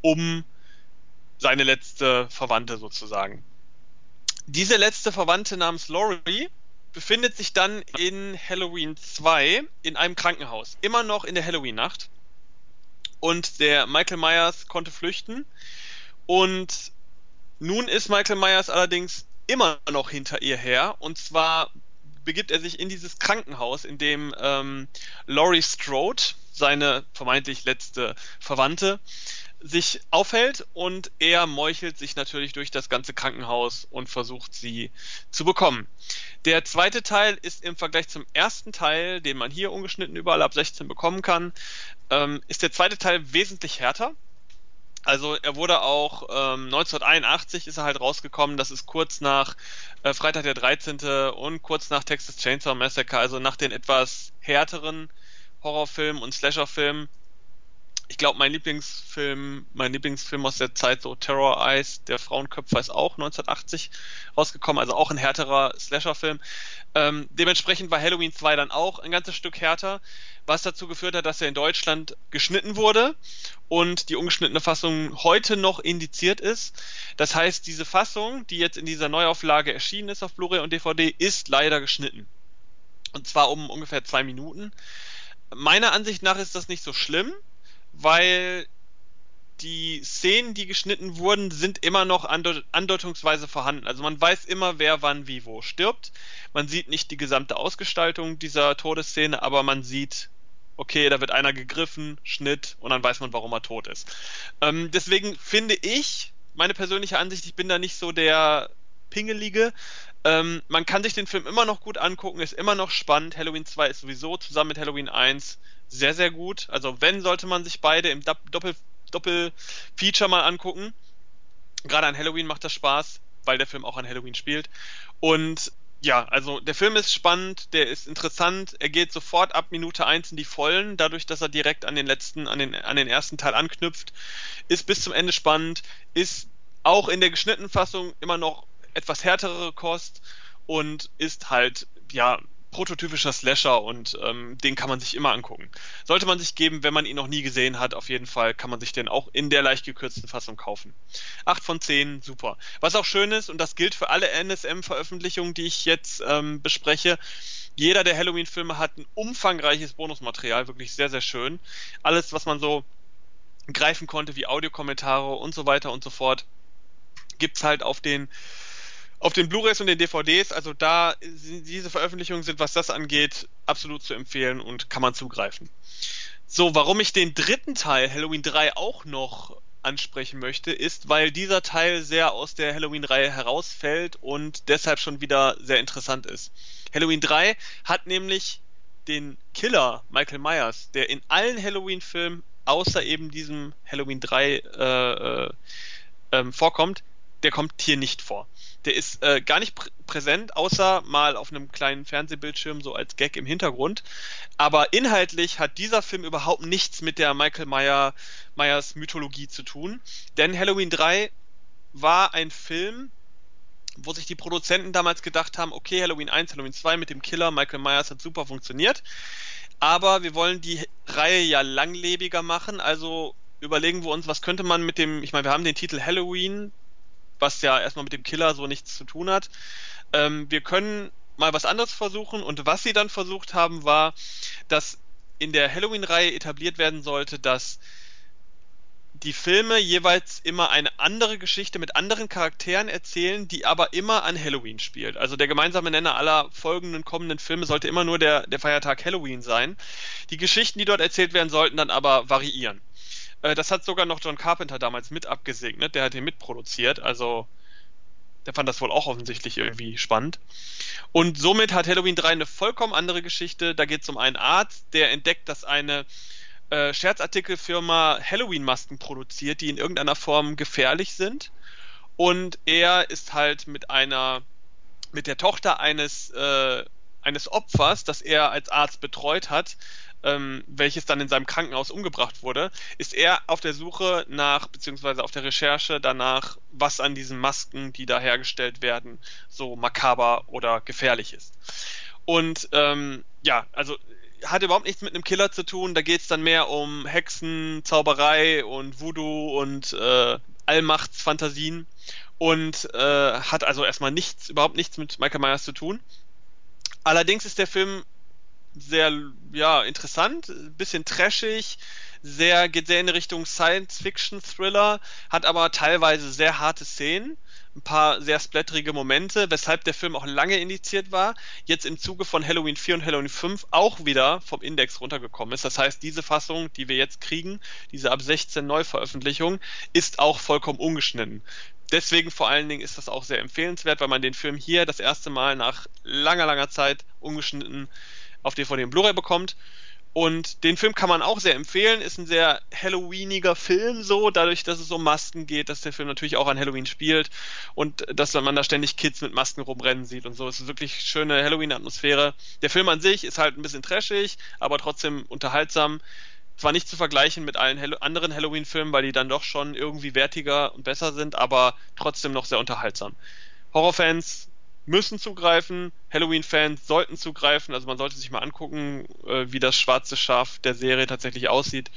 um seine letzte Verwandte sozusagen. Diese letzte Verwandte namens Laurie befindet sich dann in Halloween 2 in einem Krankenhaus. Immer noch in der Halloween-Nacht. Und der Michael Myers konnte flüchten. Und nun ist Michael Myers allerdings immer noch hinter ihr her. Und zwar begibt er sich in dieses Krankenhaus, in dem ähm, Laurie Strode, seine vermeintlich letzte Verwandte, sich aufhält und er meuchelt sich natürlich durch das ganze Krankenhaus und versucht sie zu bekommen. Der zweite Teil ist im Vergleich zum ersten Teil, den man hier ungeschnitten überall ab 16 bekommen kann, ähm, ist der zweite Teil wesentlich härter. Also er wurde auch ähm, 1981 ist er halt rausgekommen, das ist kurz nach äh, Freitag der 13. und kurz nach Texas Chainsaw Massacre, also nach den etwas härteren Horrorfilmen und Slasherfilmen ich glaube, mein Lieblingsfilm, mein Lieblingsfilm aus der Zeit, so Terror Eyes, der Frauenköpfer, ist auch 1980 rausgekommen, also auch ein härterer Slasher-Film. Ähm, dementsprechend war Halloween 2 dann auch ein ganzes Stück härter, was dazu geführt hat, dass er in Deutschland geschnitten wurde und die ungeschnittene Fassung heute noch indiziert ist. Das heißt, diese Fassung, die jetzt in dieser Neuauflage erschienen ist auf Blu-ray und DVD, ist leider geschnitten. Und zwar um ungefähr zwei Minuten. Meiner Ansicht nach ist das nicht so schlimm, weil die Szenen, die geschnitten wurden, sind immer noch andeutungsweise vorhanden. Also man weiß immer, wer wann wie wo stirbt. Man sieht nicht die gesamte Ausgestaltung dieser Todesszene, aber man sieht, okay, da wird einer gegriffen, Schnitt und dann weiß man, warum er tot ist. Ähm, deswegen finde ich, meine persönliche Ansicht, ich bin da nicht so der Pingelige. Ähm, man kann sich den Film immer noch gut angucken, ist immer noch spannend. Halloween 2 ist sowieso zusammen mit Halloween 1 sehr, sehr gut. Also wenn, sollte man sich beide im Doppel, Doppel-Feature mal angucken. Gerade an Halloween macht das Spaß. weil der Film auch an Halloween spielt. Und ja, also der Film ist spannend, der ist interessant, er geht sofort ab Minute 1 in die Vollen, dadurch, dass er direkt an den letzten, an den, an den ersten Teil anknüpft, ist bis zum Ende spannend, ist auch in der geschnittenen Fassung immer noch etwas härtere Kost und ist halt, ja, prototypischer Slasher und ähm, den kann man sich immer angucken. Sollte man sich geben, wenn man ihn noch nie gesehen hat, auf jeden Fall kann man sich den auch in der leicht gekürzten Fassung kaufen. 8 von 10, super. Was auch schön ist, und das gilt für alle NSM-Veröffentlichungen, die ich jetzt ähm, bespreche, jeder der Halloween-Filme hat ein umfangreiches Bonusmaterial, wirklich sehr, sehr schön. Alles, was man so greifen konnte, wie Audiokommentare und so weiter und so fort, gibt's halt auf den auf den Blu-rays und den DVDs, also da diese Veröffentlichungen sind, was das angeht, absolut zu empfehlen und kann man zugreifen. So, warum ich den dritten Teil Halloween 3 auch noch ansprechen möchte, ist, weil dieser Teil sehr aus der Halloween-Reihe herausfällt und deshalb schon wieder sehr interessant ist. Halloween 3 hat nämlich den Killer Michael Myers, der in allen Halloween-Filmen außer eben diesem Halloween 3 äh, äh, ähm, vorkommt, der kommt hier nicht vor. Der ist äh, gar nicht prä präsent, außer mal auf einem kleinen Fernsehbildschirm, so als Gag im Hintergrund. Aber inhaltlich hat dieser Film überhaupt nichts mit der Michael Meyer, Myers Mythologie zu tun. Denn Halloween 3 war ein Film, wo sich die Produzenten damals gedacht haben, okay, Halloween 1, Halloween 2 mit dem Killer Michael Myers hat super funktioniert. Aber wir wollen die Reihe ja langlebiger machen, also überlegen wir uns, was könnte man mit dem, ich meine, wir haben den Titel Halloween, was ja erstmal mit dem Killer so nichts zu tun hat. Ähm, wir können mal was anderes versuchen und was sie dann versucht haben, war, dass in der Halloween-Reihe etabliert werden sollte, dass die Filme jeweils immer eine andere Geschichte mit anderen Charakteren erzählen, die aber immer an Halloween spielt. Also der gemeinsame Nenner aller folgenden kommenden Filme sollte immer nur der, der Feiertag Halloween sein. Die Geschichten, die dort erzählt werden, sollten dann aber variieren. Äh, das hat sogar noch John Carpenter damals mit abgesegnet, der hat den mitproduziert, also der fand das wohl auch offensichtlich irgendwie spannend. Und somit hat Halloween 3 eine vollkommen andere Geschichte. Da geht es um einen Arzt, der entdeckt, dass eine äh, Scherzartikelfirma Halloween-Masken produziert, die in irgendeiner Form gefährlich sind. Und er ist halt mit einer, mit der Tochter eines, äh, eines Opfers, das er als Arzt betreut hat, ähm, welches dann in seinem Krankenhaus umgebracht wurde, ist er auf der Suche nach, beziehungsweise auf der Recherche danach, was an diesen Masken, die da hergestellt werden, so makaber oder gefährlich ist. Und ähm, ja, also hat überhaupt nichts mit einem Killer zu tun. Da geht es dann mehr um Hexen, Zauberei und Voodoo und äh, Allmachtsfantasien und äh, hat also erstmal nichts, überhaupt nichts mit Michael Myers zu tun. Allerdings ist der Film sehr ja interessant, bisschen trashig, sehr geht sehr in Richtung Science Fiction Thriller, hat aber teilweise sehr harte Szenen, ein paar sehr splatterige Momente, weshalb der Film auch lange indiziert war, jetzt im Zuge von Halloween 4 und Halloween 5 auch wieder vom Index runtergekommen ist. Das heißt, diese Fassung, die wir jetzt kriegen, diese ab 16 Neuveröffentlichung, ist auch vollkommen ungeschnitten. Deswegen vor allen Dingen ist das auch sehr empfehlenswert, weil man den Film hier das erste Mal nach langer, langer Zeit ungeschnitten auf DVD und Blu-ray bekommt. Und den Film kann man auch sehr empfehlen. Ist ein sehr Halloweeniger Film, so, dadurch, dass es um Masken geht, dass der Film natürlich auch an Halloween spielt und dass man da ständig Kids mit Masken rumrennen sieht und so. Es ist wirklich schöne Halloween-Atmosphäre. Der Film an sich ist halt ein bisschen trashig, aber trotzdem unterhaltsam. Zwar nicht zu vergleichen mit allen Hall anderen Halloween-Filmen, weil die dann doch schon irgendwie wertiger und besser sind, aber trotzdem noch sehr unterhaltsam. Horrorfans müssen zugreifen, Halloween-Fans sollten zugreifen, also man sollte sich mal angucken, äh, wie das schwarze Schaf der Serie tatsächlich aussieht.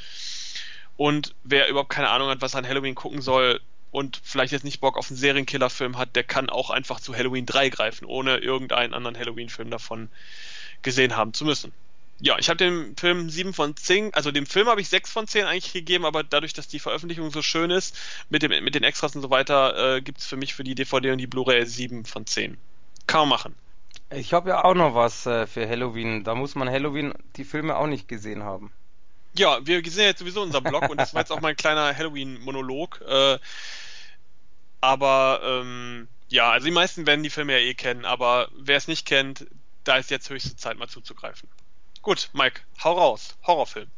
Und wer überhaupt keine Ahnung hat, was an Halloween gucken soll und vielleicht jetzt nicht Bock auf einen Serienkiller-Film hat, der kann auch einfach zu Halloween 3 greifen, ohne irgendeinen anderen Halloween-Film davon gesehen haben zu müssen ja, ich habe dem Film 7 von 10, also dem Film habe ich 6 von 10 eigentlich gegeben, aber dadurch, dass die Veröffentlichung so schön ist, mit, dem, mit den Extras und so weiter, äh, gibt es für mich für die DVD und die Blu-ray 7 von 10. Kann man machen. Ich habe ja auch noch was äh, für Halloween. Da muss man Halloween die Filme auch nicht gesehen haben. Ja, wir sehen jetzt sowieso unser Blog und das war jetzt auch mein kleiner Halloween-Monolog. Äh, aber ähm, ja, also die meisten werden die Filme ja eh kennen, aber wer es nicht kennt, da ist jetzt höchste Zeit mal zuzugreifen. Gut, Mike, hau raus. Horrorfilm.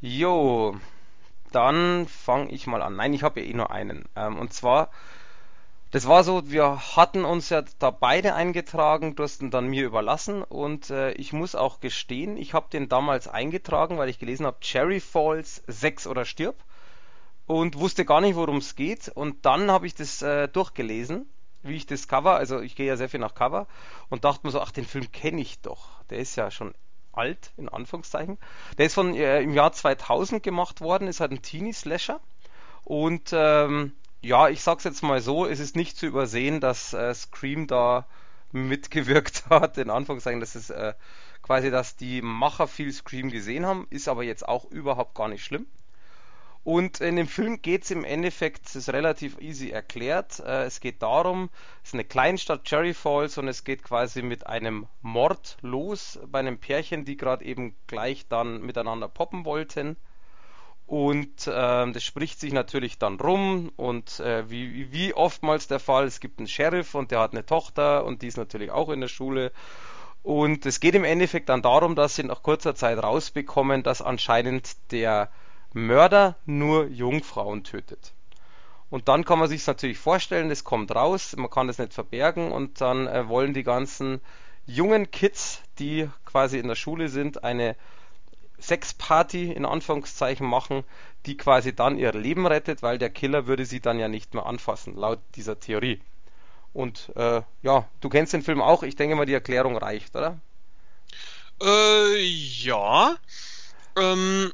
Jo, dann fange ich mal an. Nein, ich habe ja eh nur einen. Ähm, und zwar Das war so, wir hatten uns ja da beide eingetragen, du hast ihn dann mir überlassen und äh, ich muss auch gestehen, ich habe den damals eingetragen, weil ich gelesen habe, Cherry Falls 6 oder stirb und wusste gar nicht, worum es geht und dann habe ich das äh, durchgelesen, wie ich das Cover, also ich gehe ja sehr viel nach Cover und dachte mir so, ach, den Film kenne ich doch, der ist ja schon alt, in Anführungszeichen. Der ist von äh, im Jahr 2000 gemacht worden, ist halt ein Teenie-Slasher und ähm, ja, ich sag's jetzt mal so, es ist nicht zu übersehen, dass äh, Scream da mitgewirkt hat, in Anführungszeichen, das ist äh, quasi, dass die Macher viel Scream gesehen haben, ist aber jetzt auch überhaupt gar nicht schlimm. Und in dem Film geht's im Endeffekt, es ist relativ easy erklärt. Äh, es geht darum, es ist eine Kleinstadt Cherry Falls und es geht quasi mit einem Mord los bei einem Pärchen, die gerade eben gleich dann miteinander poppen wollten. Und äh, das spricht sich natürlich dann rum und äh, wie, wie oftmals der Fall, es gibt einen Sheriff und der hat eine Tochter und die ist natürlich auch in der Schule. Und es geht im Endeffekt dann darum, dass sie nach kurzer Zeit rausbekommen, dass anscheinend der Mörder nur Jungfrauen tötet. Und dann kann man sich natürlich vorstellen, das kommt raus, man kann das nicht verbergen und dann äh, wollen die ganzen jungen Kids, die quasi in der Schule sind, eine Sexparty in Anführungszeichen machen, die quasi dann ihr Leben rettet, weil der Killer würde sie dann ja nicht mehr anfassen, laut dieser Theorie. Und äh, ja, du kennst den Film auch, ich denke mal, die Erklärung reicht, oder? Äh, ja. Ähm,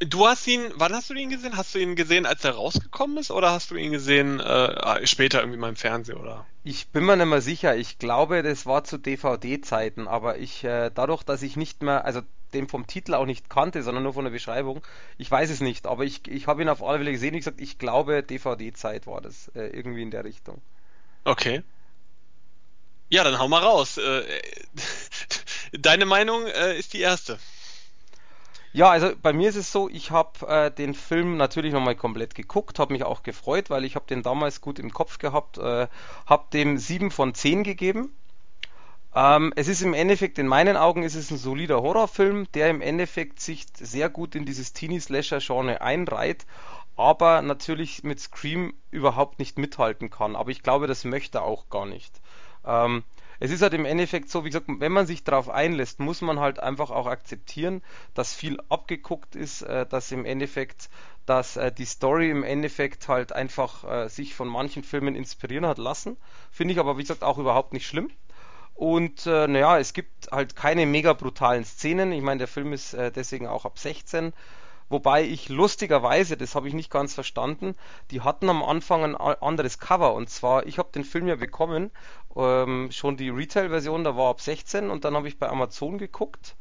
du hast ihn, wann hast du ihn gesehen? Hast du ihn gesehen, als er rausgekommen ist, oder hast du ihn gesehen äh, später irgendwie mal im Fernsehen, oder? Ich bin mir nicht mehr sicher. Ich glaube, das war zu DVD-Zeiten, aber ich, äh, dadurch, dass ich nicht mehr, also den vom Titel auch nicht kannte, sondern nur von der Beschreibung. Ich weiß es nicht, aber ich, ich habe ihn auf alle Fälle gesehen. Wie gesagt, ich glaube, DVD-Zeit war das äh, irgendwie in der Richtung. Okay. Ja, dann hau mal raus. Äh, deine Meinung äh, ist die erste. Ja, also bei mir ist es so, ich habe äh, den Film natürlich nochmal komplett geguckt, habe mich auch gefreut, weil ich habe den damals gut im Kopf gehabt, äh, habe dem 7 von 10 gegeben ähm, es ist im Endeffekt, in meinen Augen ist es ein solider Horrorfilm, der im Endeffekt sich sehr gut in dieses Teenie-Slasher-Genre einreiht, aber natürlich mit Scream überhaupt nicht mithalten kann. Aber ich glaube, das möchte er auch gar nicht. Ähm, es ist halt im Endeffekt so, wie gesagt, wenn man sich darauf einlässt, muss man halt einfach auch akzeptieren, dass viel abgeguckt ist, äh, dass im Endeffekt, dass äh, die Story im Endeffekt halt einfach äh, sich von manchen Filmen inspirieren hat lassen. Finde ich aber, wie gesagt, auch überhaupt nicht schlimm. Und äh, naja, es gibt halt keine mega brutalen Szenen. Ich meine, der Film ist äh, deswegen auch ab 16. Wobei ich lustigerweise, das habe ich nicht ganz verstanden, die hatten am Anfang ein anderes Cover. Und zwar, ich habe den Film ja bekommen, ähm, schon die Retail-Version, da war ab 16 und dann habe ich bei Amazon geguckt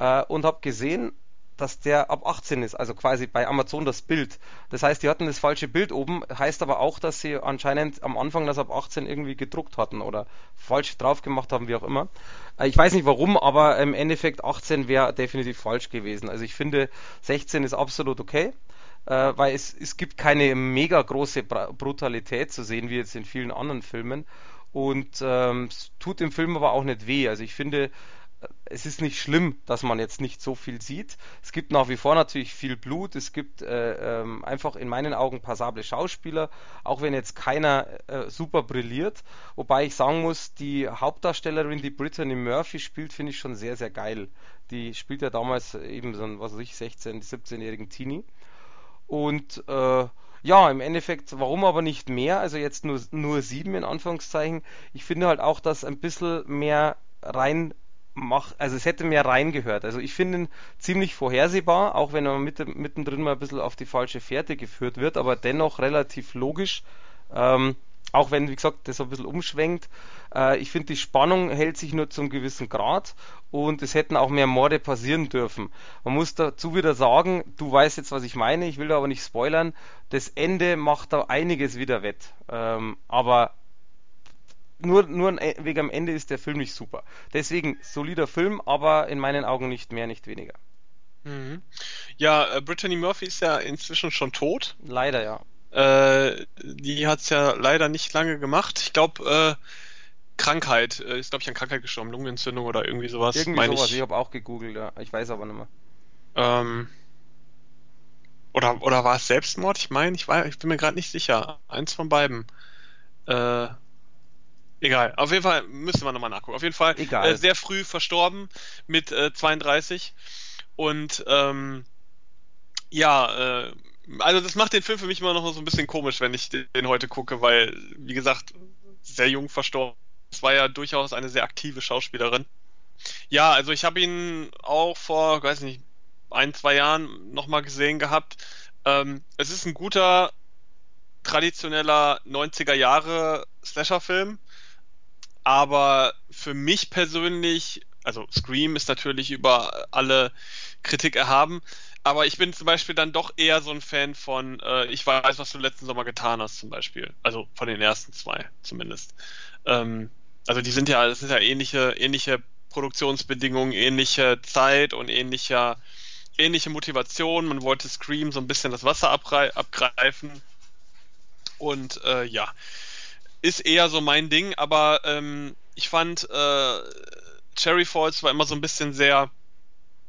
äh, und habe gesehen, dass der ab 18 ist, also quasi bei Amazon das Bild. Das heißt, die hatten das falsche Bild oben, heißt aber auch, dass sie anscheinend am Anfang das ab 18 irgendwie gedruckt hatten oder falsch drauf gemacht haben, wie auch immer. Äh, ich weiß nicht warum, aber im Endeffekt 18 wäre definitiv falsch gewesen. Also ich finde 16 ist absolut okay äh, weil es, es gibt keine mega große Brutalität zu sehen, wie jetzt in vielen anderen Filmen. Und ähm, es tut dem Film aber auch nicht weh. Also ich finde, es ist nicht schlimm, dass man jetzt nicht so viel sieht. Es gibt nach wie vor natürlich viel Blut. Es gibt äh, ähm, einfach in meinen Augen passable Schauspieler, auch wenn jetzt keiner äh, super brilliert. Wobei ich sagen muss, die Hauptdarstellerin, die Brittany Murphy spielt, finde ich schon sehr, sehr geil. Die spielt ja damals eben so ein, was weiß ich, 16-, 17-jährigen Teenie. Und äh, ja, im Endeffekt, warum aber nicht mehr? Also jetzt nur, nur sieben in Anführungszeichen. Ich finde halt auch, dass ein bisschen mehr rein mach, also es hätte mehr reingehört. Also ich finde ihn ziemlich vorhersehbar, auch wenn er mittendrin mal ein bisschen auf die falsche Fährte geführt wird, aber dennoch relativ logisch. Ähm, auch wenn, wie gesagt, das ein bisschen umschwenkt. Äh, ich finde, die Spannung hält sich nur zum gewissen Grad und es hätten auch mehr Morde passieren dürfen. Man muss dazu wieder sagen, du weißt jetzt, was ich meine, ich will da aber nicht spoilern. Das Ende macht da einiges wieder wett. Ähm, aber nur, nur wegen am Ende ist der Film nicht super. Deswegen solider Film, aber in meinen Augen nicht mehr, nicht weniger. Mhm. Ja, äh, Brittany Murphy ist ja inzwischen schon tot. Leider, ja. Äh, die hat es ja leider nicht lange gemacht. Ich glaube, äh, Krankheit, äh, ist glaube ich an Krankheit gestorben, Lungenentzündung oder irgendwie sowas. Irgendwie sowas, ich, ich habe auch gegoogelt, ja. Ich weiß aber nicht mehr. Ähm, oder, oder war es Selbstmord? Ich meine, ich, ich bin mir gerade nicht sicher. Eins von beiden. Äh, egal. Auf jeden Fall müssen wir nochmal nachgucken. Auf jeden Fall Egal. Äh, sehr früh verstorben mit äh, 32. Und ähm, ja, äh, also das macht den Film für mich immer noch so ein bisschen komisch, wenn ich den heute gucke, weil, wie gesagt, sehr jung verstorben. Es war ja durchaus eine sehr aktive Schauspielerin. Ja, also ich habe ihn auch vor, weiß nicht, ein, zwei Jahren nochmal gesehen gehabt. Ähm, es ist ein guter, traditioneller 90er Jahre Slasher-Film, aber für mich persönlich, also Scream ist natürlich über alle Kritik erhaben, aber ich bin zum Beispiel dann doch eher so ein Fan von äh, Ich weiß, was du letzten Sommer getan hast, zum Beispiel. Also von den ersten zwei zumindest. Ähm, also die sind ja, das sind ja ähnliche, ähnliche Produktionsbedingungen, ähnliche Zeit und ähnlicher, ähnliche Motivation. Man wollte Scream so ein bisschen das Wasser abgreifen. Und äh, ja, ist eher so mein Ding, aber ähm, ich fand äh, Cherry Falls war immer so ein bisschen sehr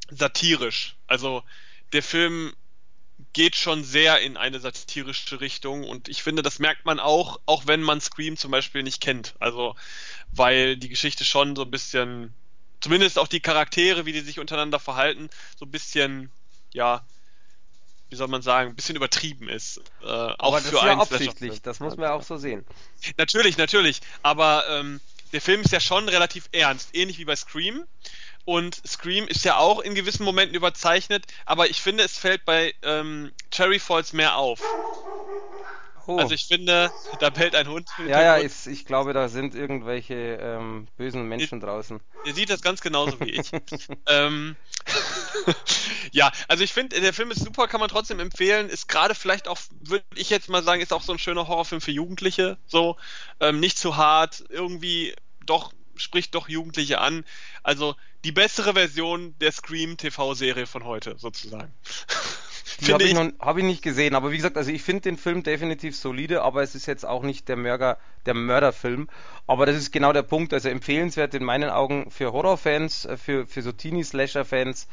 satirisch. Also der Film geht schon sehr in eine satirische Richtung und ich finde, das merkt man auch, auch wenn man Scream zum Beispiel nicht kennt. Also, weil die Geschichte schon so ein bisschen, zumindest auch die Charaktere, wie die sich untereinander verhalten, so ein bisschen, ja, wie soll man sagen, ein bisschen übertrieben ist. Äh, auch aber das für ist ja absichtlich, das muss man ja auch so sehen. Natürlich, natürlich, aber ähm, der Film ist ja schon relativ ernst, ähnlich wie bei Scream. Und Scream ist ja auch in gewissen Momenten überzeichnet, aber ich finde, es fällt bei ähm, Cherry Falls mehr auf. Oh. Also ich finde, da bellt ein Hund. Ja, ja, ist, ich glaube, da sind irgendwelche ähm, bösen Menschen ihr, draußen. Ihr sieht das ganz genauso wie ich. ähm, ja, also ich finde, der Film ist super, kann man trotzdem empfehlen. Ist gerade vielleicht auch, würde ich jetzt mal sagen, ist auch so ein schöner Horrorfilm für Jugendliche. So, ähm, nicht zu hart, irgendwie doch spricht doch Jugendliche an. Also die bessere Version der Scream TV-Serie von heute, sozusagen. Die habe ich, noch, hab ich nicht gesehen, aber wie gesagt, also ich finde den Film definitiv solide, aber es ist jetzt auch nicht der Mörder, der Mörderfilm. Aber das ist genau der Punkt, also empfehlenswert in meinen Augen für Horrorfans, äh, für, für so Teenie-Slasher-Fans,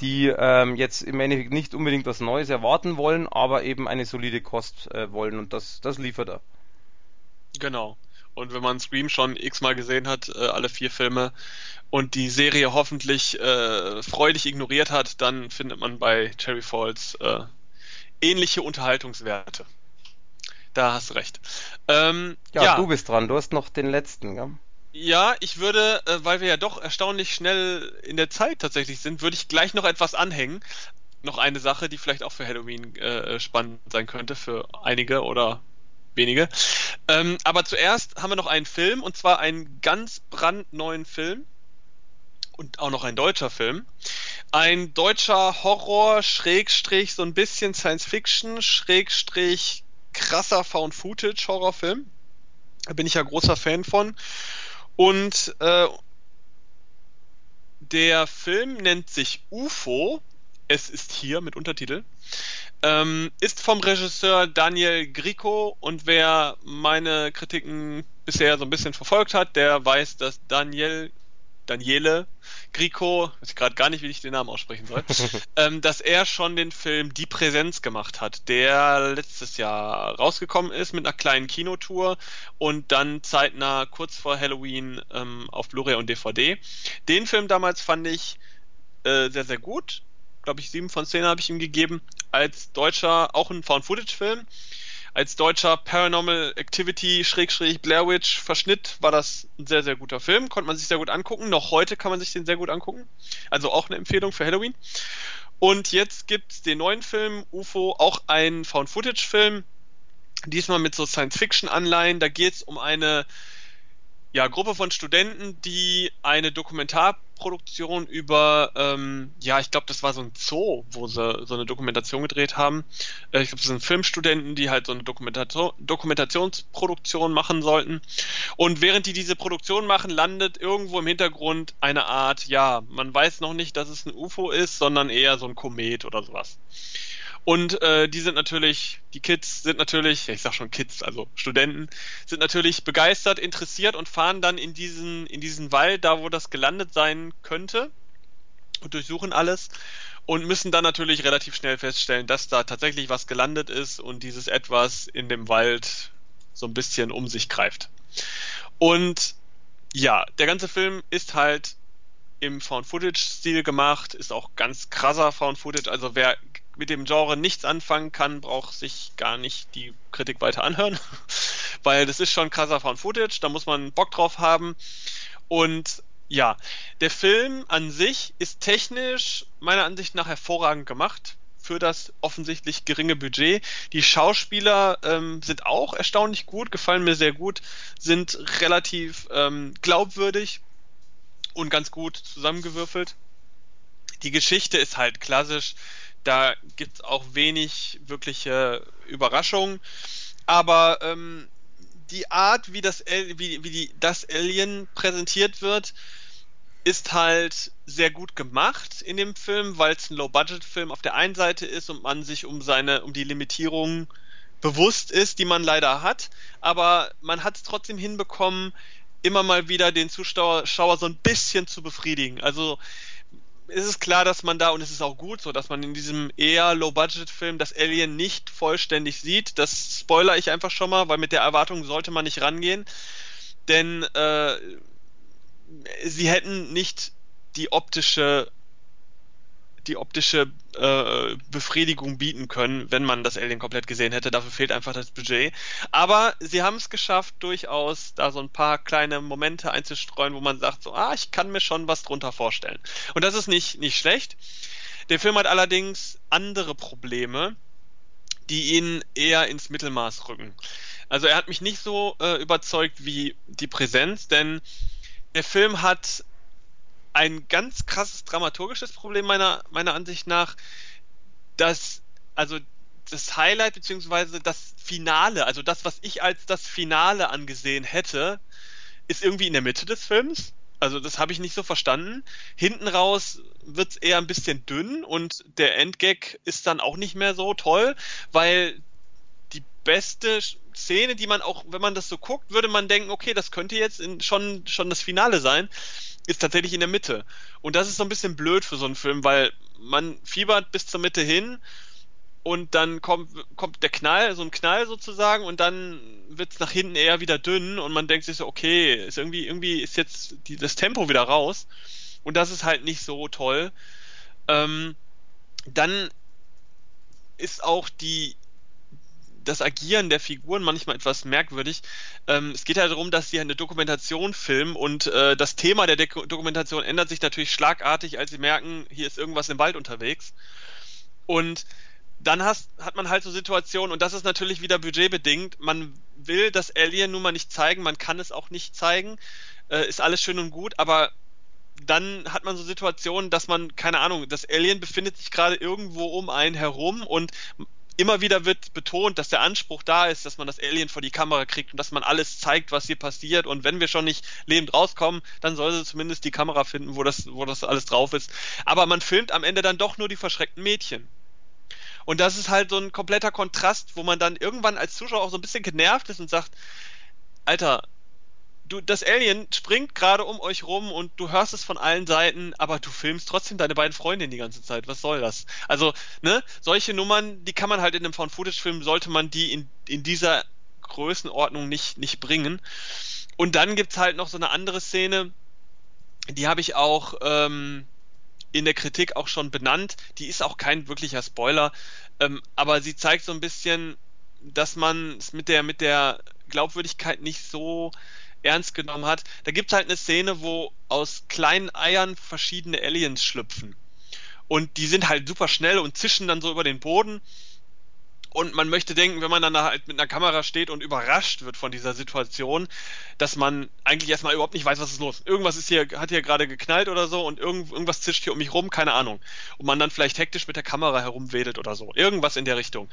die ähm, jetzt im Endeffekt nicht unbedingt was Neues erwarten wollen, aber eben eine solide Kost äh, wollen und das, das liefert er. Genau. Und wenn man Scream schon x-mal gesehen hat, äh, alle vier Filme, und die Serie hoffentlich äh, freudig ignoriert hat, dann findet man bei Cherry Falls äh, ähnliche Unterhaltungswerte. Da hast du recht. Ähm, ja, ja, du bist dran. Du hast noch den letzten, ja? Ja, ich würde, äh, weil wir ja doch erstaunlich schnell in der Zeit tatsächlich sind, würde ich gleich noch etwas anhängen. Noch eine Sache, die vielleicht auch für Halloween äh, spannend sein könnte, für einige oder wenige. Ähm, aber zuerst haben wir noch einen Film, und zwar einen ganz brandneuen Film. Und auch noch ein deutscher Film. Ein deutscher Horror, Schrägstrich, so ein bisschen Science Fiction, Schrägstrich, krasser Found-Footage-Horrorfilm. Da bin ich ja großer Fan von. Und äh, der Film nennt sich UFO. Es ist hier mit Untertitel. Ähm, ist vom Regisseur Daniel Grico und wer meine Kritiken bisher so ein bisschen verfolgt hat, der weiß, dass Daniel Daniele Grico, weiß ich gerade gar nicht, wie ich den Namen aussprechen soll, ähm, dass er schon den Film Die Präsenz gemacht hat, der letztes Jahr rausgekommen ist mit einer kleinen Kinotour und dann zeitnah kurz vor Halloween ähm, auf Blu-ray und DVD. Den Film damals fand ich äh, sehr, sehr gut glaube ich, sieben von zehn habe ich ihm gegeben. Als deutscher, auch ein Found-Footage-Film. Als deutscher Paranormal Activity Schrägstrich Blair Witch Verschnitt war das ein sehr, sehr guter Film. Konnte man sich sehr gut angucken. Noch heute kann man sich den sehr gut angucken. Also auch eine Empfehlung für Halloween. Und jetzt gibt es den neuen Film UFO, auch ein Found-Footage-Film. Diesmal mit so Science-Fiction-Anleihen. Da geht es um eine ja, Gruppe von Studenten, die eine Dokumentarproduktion über, ähm, ja, ich glaube, das war so ein Zoo, wo sie so eine Dokumentation gedreht haben. Äh, ich glaube, das sind Filmstudenten, die halt so eine Dokumentation, Dokumentationsproduktion machen sollten. Und während die diese Produktion machen, landet irgendwo im Hintergrund eine Art, ja, man weiß noch nicht, dass es ein UFO ist, sondern eher so ein Komet oder sowas. Und äh, die sind natürlich, die Kids sind natürlich, ich sag schon Kids, also Studenten, sind natürlich begeistert, interessiert und fahren dann in diesen, in diesen Wald, da wo das gelandet sein könnte, und durchsuchen alles und müssen dann natürlich relativ schnell feststellen, dass da tatsächlich was gelandet ist und dieses etwas in dem Wald so ein bisschen um sich greift. Und ja, der ganze Film ist halt im Found-Footage-Stil gemacht, ist auch ganz krasser Found-Footage. Also wer mit dem Genre nichts anfangen kann, braucht sich gar nicht die Kritik weiter anhören, weil das ist schon krasser Found-Footage, da muss man Bock drauf haben. Und ja, der Film an sich ist technisch meiner Ansicht nach hervorragend gemacht für das offensichtlich geringe Budget. Die Schauspieler ähm, sind auch erstaunlich gut, gefallen mir sehr gut, sind relativ ähm, glaubwürdig und ganz gut zusammengewürfelt. Die Geschichte ist halt klassisch, da gibt es auch wenig wirkliche Überraschungen, aber ähm, die Art, wie das, wie, wie die, das Alien präsentiert wird, ist halt sehr gut gemacht in dem Film, weil es ein Low-Budget-Film auf der einen Seite ist und man sich um seine, um die Limitierungen bewusst ist, die man leider hat, aber man hat es trotzdem hinbekommen, immer mal wieder den Zuschauer so ein bisschen zu befriedigen. Also ist es klar, dass man da, und es ist auch gut so, dass man in diesem eher Low-Budget-Film das Alien nicht vollständig sieht. Das spoiler ich einfach schon mal, weil mit der Erwartung sollte man nicht rangehen. Denn äh, sie hätten nicht die optische die optische äh, Befriedigung bieten können, wenn man das Alien komplett gesehen hätte. Dafür fehlt einfach das Budget. Aber sie haben es geschafft, durchaus da so ein paar kleine Momente einzustreuen, wo man sagt, so, ah, ich kann mir schon was drunter vorstellen. Und das ist nicht, nicht schlecht. Der Film hat allerdings andere Probleme, die ihn eher ins Mittelmaß rücken. Also er hat mich nicht so äh, überzeugt wie die Präsenz, denn der Film hat ein ganz krasses dramaturgisches Problem meiner, meiner Ansicht nach, dass, also das Highlight beziehungsweise das Finale, also das, was ich als das Finale angesehen hätte, ist irgendwie in der Mitte des Films. Also das habe ich nicht so verstanden. Hinten raus wird es eher ein bisschen dünn und der Endgag ist dann auch nicht mehr so toll, weil die beste Szene, die man auch, wenn man das so guckt, würde man denken, okay, das könnte jetzt in, schon, schon das Finale sein, ist tatsächlich in der Mitte. Und das ist so ein bisschen blöd für so einen Film, weil man fiebert bis zur Mitte hin und dann kommt, kommt der Knall, so ein Knall sozusagen, und dann wird es nach hinten eher wieder dünn und man denkt sich so, okay, ist irgendwie, irgendwie ist jetzt die, das Tempo wieder raus. Und das ist halt nicht so toll. Ähm, dann ist auch die das Agieren der Figuren manchmal etwas merkwürdig. Ähm, es geht ja darum, dass sie eine Dokumentation filmen und äh, das Thema der Dek Dokumentation ändert sich natürlich schlagartig, als sie merken, hier ist irgendwas im Wald unterwegs. Und dann hast, hat man halt so Situationen, und das ist natürlich wieder budgetbedingt, man will das Alien nun mal nicht zeigen, man kann es auch nicht zeigen, äh, ist alles schön und gut, aber dann hat man so Situationen, dass man, keine Ahnung, das Alien befindet sich gerade irgendwo um einen herum und immer wieder wird betont, dass der Anspruch da ist, dass man das Alien vor die Kamera kriegt und dass man alles zeigt, was hier passiert. Und wenn wir schon nicht lebend rauskommen, dann soll sie zumindest die Kamera finden, wo das, wo das alles drauf ist. Aber man filmt am Ende dann doch nur die verschreckten Mädchen. Und das ist halt so ein kompletter Kontrast, wo man dann irgendwann als Zuschauer auch so ein bisschen genervt ist und sagt, Alter, du, das Alien springt gerade um euch rum und du hörst es von allen Seiten, aber du filmst trotzdem deine beiden Freundinnen die ganze Zeit. Was soll das? Also, ne, solche Nummern, die kann man halt in einem Found-Footage-Film, sollte man die in, in dieser Größenordnung nicht, nicht bringen. Und dann gibt's halt noch so eine andere Szene, die habe ich auch ähm, in der Kritik auch schon benannt. Die ist auch kein wirklicher Spoiler, ähm, aber sie zeigt so ein bisschen, dass man es mit der, mit der Glaubwürdigkeit nicht so ernst genommen hat. Da gibt es halt eine Szene, wo aus kleinen Eiern verschiedene Aliens schlüpfen. Und die sind halt super schnell und zischen dann so über den Boden. Und man möchte denken, wenn man dann halt mit einer Kamera steht und überrascht wird von dieser Situation, dass man eigentlich erstmal überhaupt nicht weiß, was ist los. Irgendwas ist hier, hat hier gerade geknallt oder so und irgend, irgendwas zischt hier um mich rum, keine Ahnung. Und man dann vielleicht hektisch mit der Kamera herumwedelt oder so. Irgendwas in der Richtung.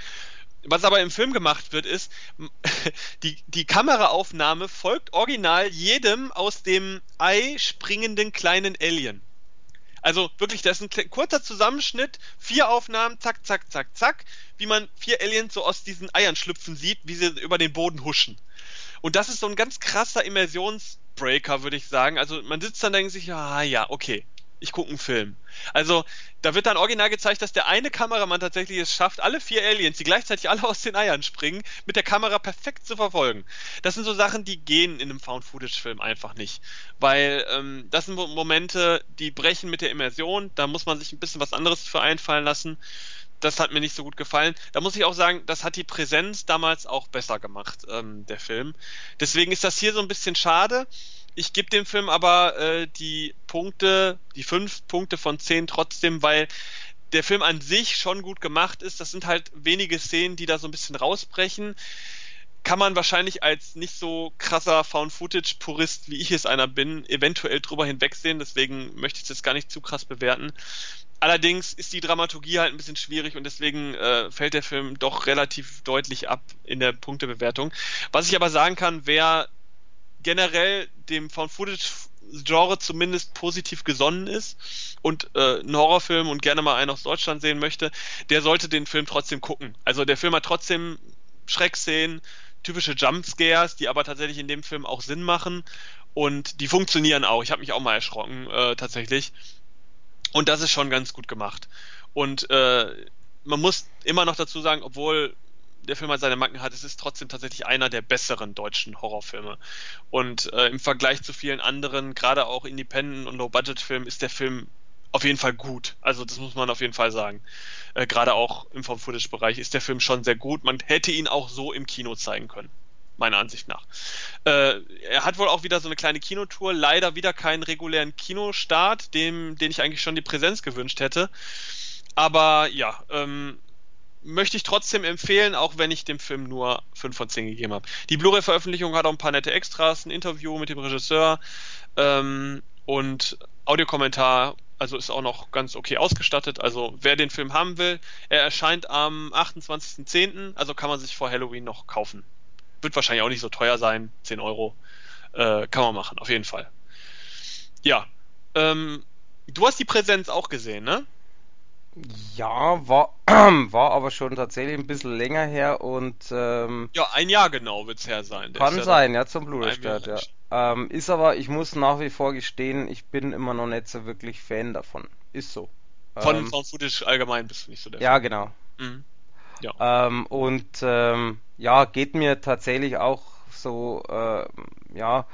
Was aber im Film gemacht wird, ist, die, die Kameraaufnahme folgt original jedem aus dem Ei springenden kleinen Alien. Also wirklich, das ist ein kurzer Zusammenschnitt, vier Aufnahmen, zack, zack, zack, zack, wie man vier Aliens so aus diesen Eiern schlüpfen sieht, wie sie über den Boden huschen. Und das ist so ein ganz krasser Immersionsbreaker, würde ich sagen. Also man sitzt dann und denkt sich, ah ja, okay, ich gucke einen Film. Also, da wird dann original gezeigt, dass der eine Kameramann tatsächlich es schafft, alle vier Aliens, die gleichzeitig alle aus den Eiern springen, mit der Kamera perfekt zu verfolgen. Das sind so Sachen, die gehen in einem Found-Footage-Film einfach nicht. Weil ähm, das sind Momente, die brechen mit der Immersion, da muss man sich ein bisschen was anderes für einfallen lassen. Das hat mir nicht so gut gefallen. Da muss ich auch sagen, das hat die Präsenz damals auch besser gemacht, ähm, der Film. Deswegen ist das hier so ein bisschen schade. Ich gebe dem Film aber äh, die Punkte, die fünf Punkte von zehn trotzdem, weil der Film an sich schon gut gemacht ist. Das sind halt wenige Szenen, die da so ein bisschen rausbrechen. Kann man wahrscheinlich als nicht so krasser Found-Footage-Purist, wie ich es einer bin, eventuell drüber hinwegsehen. Deswegen möchte ich es jetzt gar nicht zu krass bewerten. Allerdings ist die Dramaturgie halt ein bisschen schwierig und deswegen äh, fällt der Film doch relativ deutlich ab in der Punktebewertung. Was ich aber sagen kann, wer generell dem Found-Footage-Genre zumindest positiv gesonnen ist und äh, einen Horrorfilm und gerne mal einen aus Deutschland sehen möchte, der sollte den Film trotzdem gucken. Also der Film hat trotzdem Schreckszenen, typische Jumpscares, die aber tatsächlich in dem Film auch Sinn machen und die funktionieren auch. Ich habe mich auch mal erschrocken, äh, tatsächlich. Und das ist schon ganz gut gemacht. Und äh, man muss immer noch dazu sagen, obwohl der Film halt seine Macken hat, es ist trotzdem tatsächlich einer der besseren deutschen Horrorfilme. Und äh, im Vergleich zu vielen anderen, gerade auch Independent- und Low-Budget-Filmen, ist der Film auf jeden Fall gut. Also das muss man auf jeden Fall sagen. Äh, gerade auch im Found-Footage-Bereich ist der Film schon sehr gut. Man hätte ihn auch so im Kino zeigen können. Meiner Ansicht nach. Äh, er hat wohl auch wieder so eine kleine Kinotour, leider wieder keinen regulären Kinostart, dem, den ich eigentlich schon die Präsenz gewünscht hätte. Aber ja, ähm, möchte ich trotzdem empfehlen, auch wenn ich dem Film nur 5 von 10 gegeben habe. Die Blu-ray-Veröffentlichung hat auch ein paar nette Extras, ein Interview mit dem Regisseur ähm, und Audiokommentar, also ist auch noch ganz okay ausgestattet. Also wer den Film haben will, er erscheint am 28.10., also kann man sich vor Halloween noch kaufen. Wird wahrscheinlich auch nicht so teuer sein, 10 Euro. Äh, kann man machen, auf jeden Fall. Ja, ähm, du hast die Präsenz auch gesehen, ne? Ja, war, war aber schon tatsächlich ein bisschen länger her und ähm, Ja, ein Jahr genau wird's her sein. Kann ist sein, ja, zum Blu-ray-Start, ja. Ähm, ist aber, ich muss nach wie vor gestehen, ich bin immer noch nicht so wirklich Fan davon. Ist so. Von Ähm, Found Footage allgemein bist du nicht so der ja, Fan. genau. Mhm. Ja. Ähm, und ähm, ja, geht mir tatsächlich auch so, äh, ja,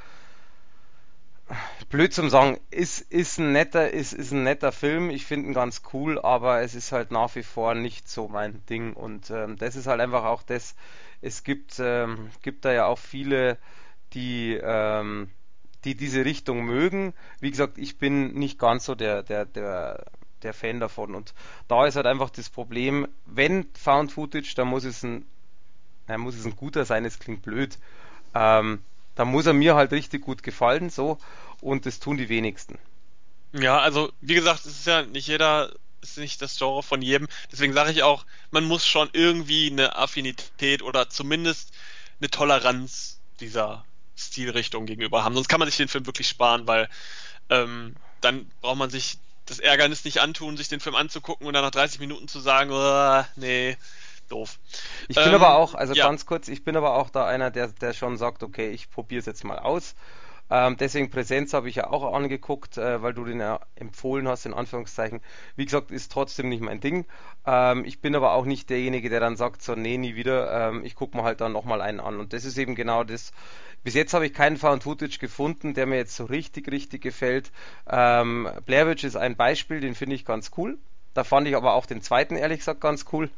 blöd zum sagen, ist, ist ein netter, ist, ist ein netter Film. Ich finde ihn ganz cool, aber es ist halt nach wie vor nicht so mein Ding. Und ähm, das ist halt einfach auch das, es gibt, ähm, gibt da ja auch viele, die, ähm, die diese Richtung mögen. Wie gesagt, ich bin nicht ganz so der, der, der, der Fan davon. Und da ist halt einfach das Problem, wenn Found Footage, dann muss es ein, na, muss es ein guter sein, es klingt blöd. Ähm, da muss er mir halt richtig gut gefallen, so. Und das tun die wenigsten. Ja, also wie gesagt, es ist ja nicht jeder, ist nicht das Genre von jedem. Deswegen sage ich auch, man muss schon irgendwie eine Affinität oder zumindest eine Toleranz dieser Stilrichtung gegenüber haben. Sonst kann man sich den Film wirklich sparen, weil ähm, dann braucht man sich das Ärgernis nicht antun, sich den Film anzugucken und dann nach 30 Minuten zu sagen, "Uah, nee, doof. Ich bin Ähm, aber auch, also ja, ganz kurz, ich bin aber auch da einer, der, der schon sagt, okay, ich probiere es jetzt mal aus. Ähm, deswegen Präsenz habe ich ja auch angeguckt, äh, weil du den ja empfohlen hast, in Anführungszeichen. Wie gesagt, ist trotzdem nicht mein Ding. Ähm, ich bin aber auch nicht derjenige, der dann sagt, so, nee, nie wieder. Ähm, ich gucke mir halt dann nochmal einen an. Und das ist eben genau das. Bis jetzt habe ich keinen Found Footage gefunden, der mir jetzt so richtig, richtig gefällt. Ähm, Blair Witch ist ein Beispiel, den finde ich ganz cool. Da fand ich aber auch den zweiten, ehrlich gesagt, ganz cool.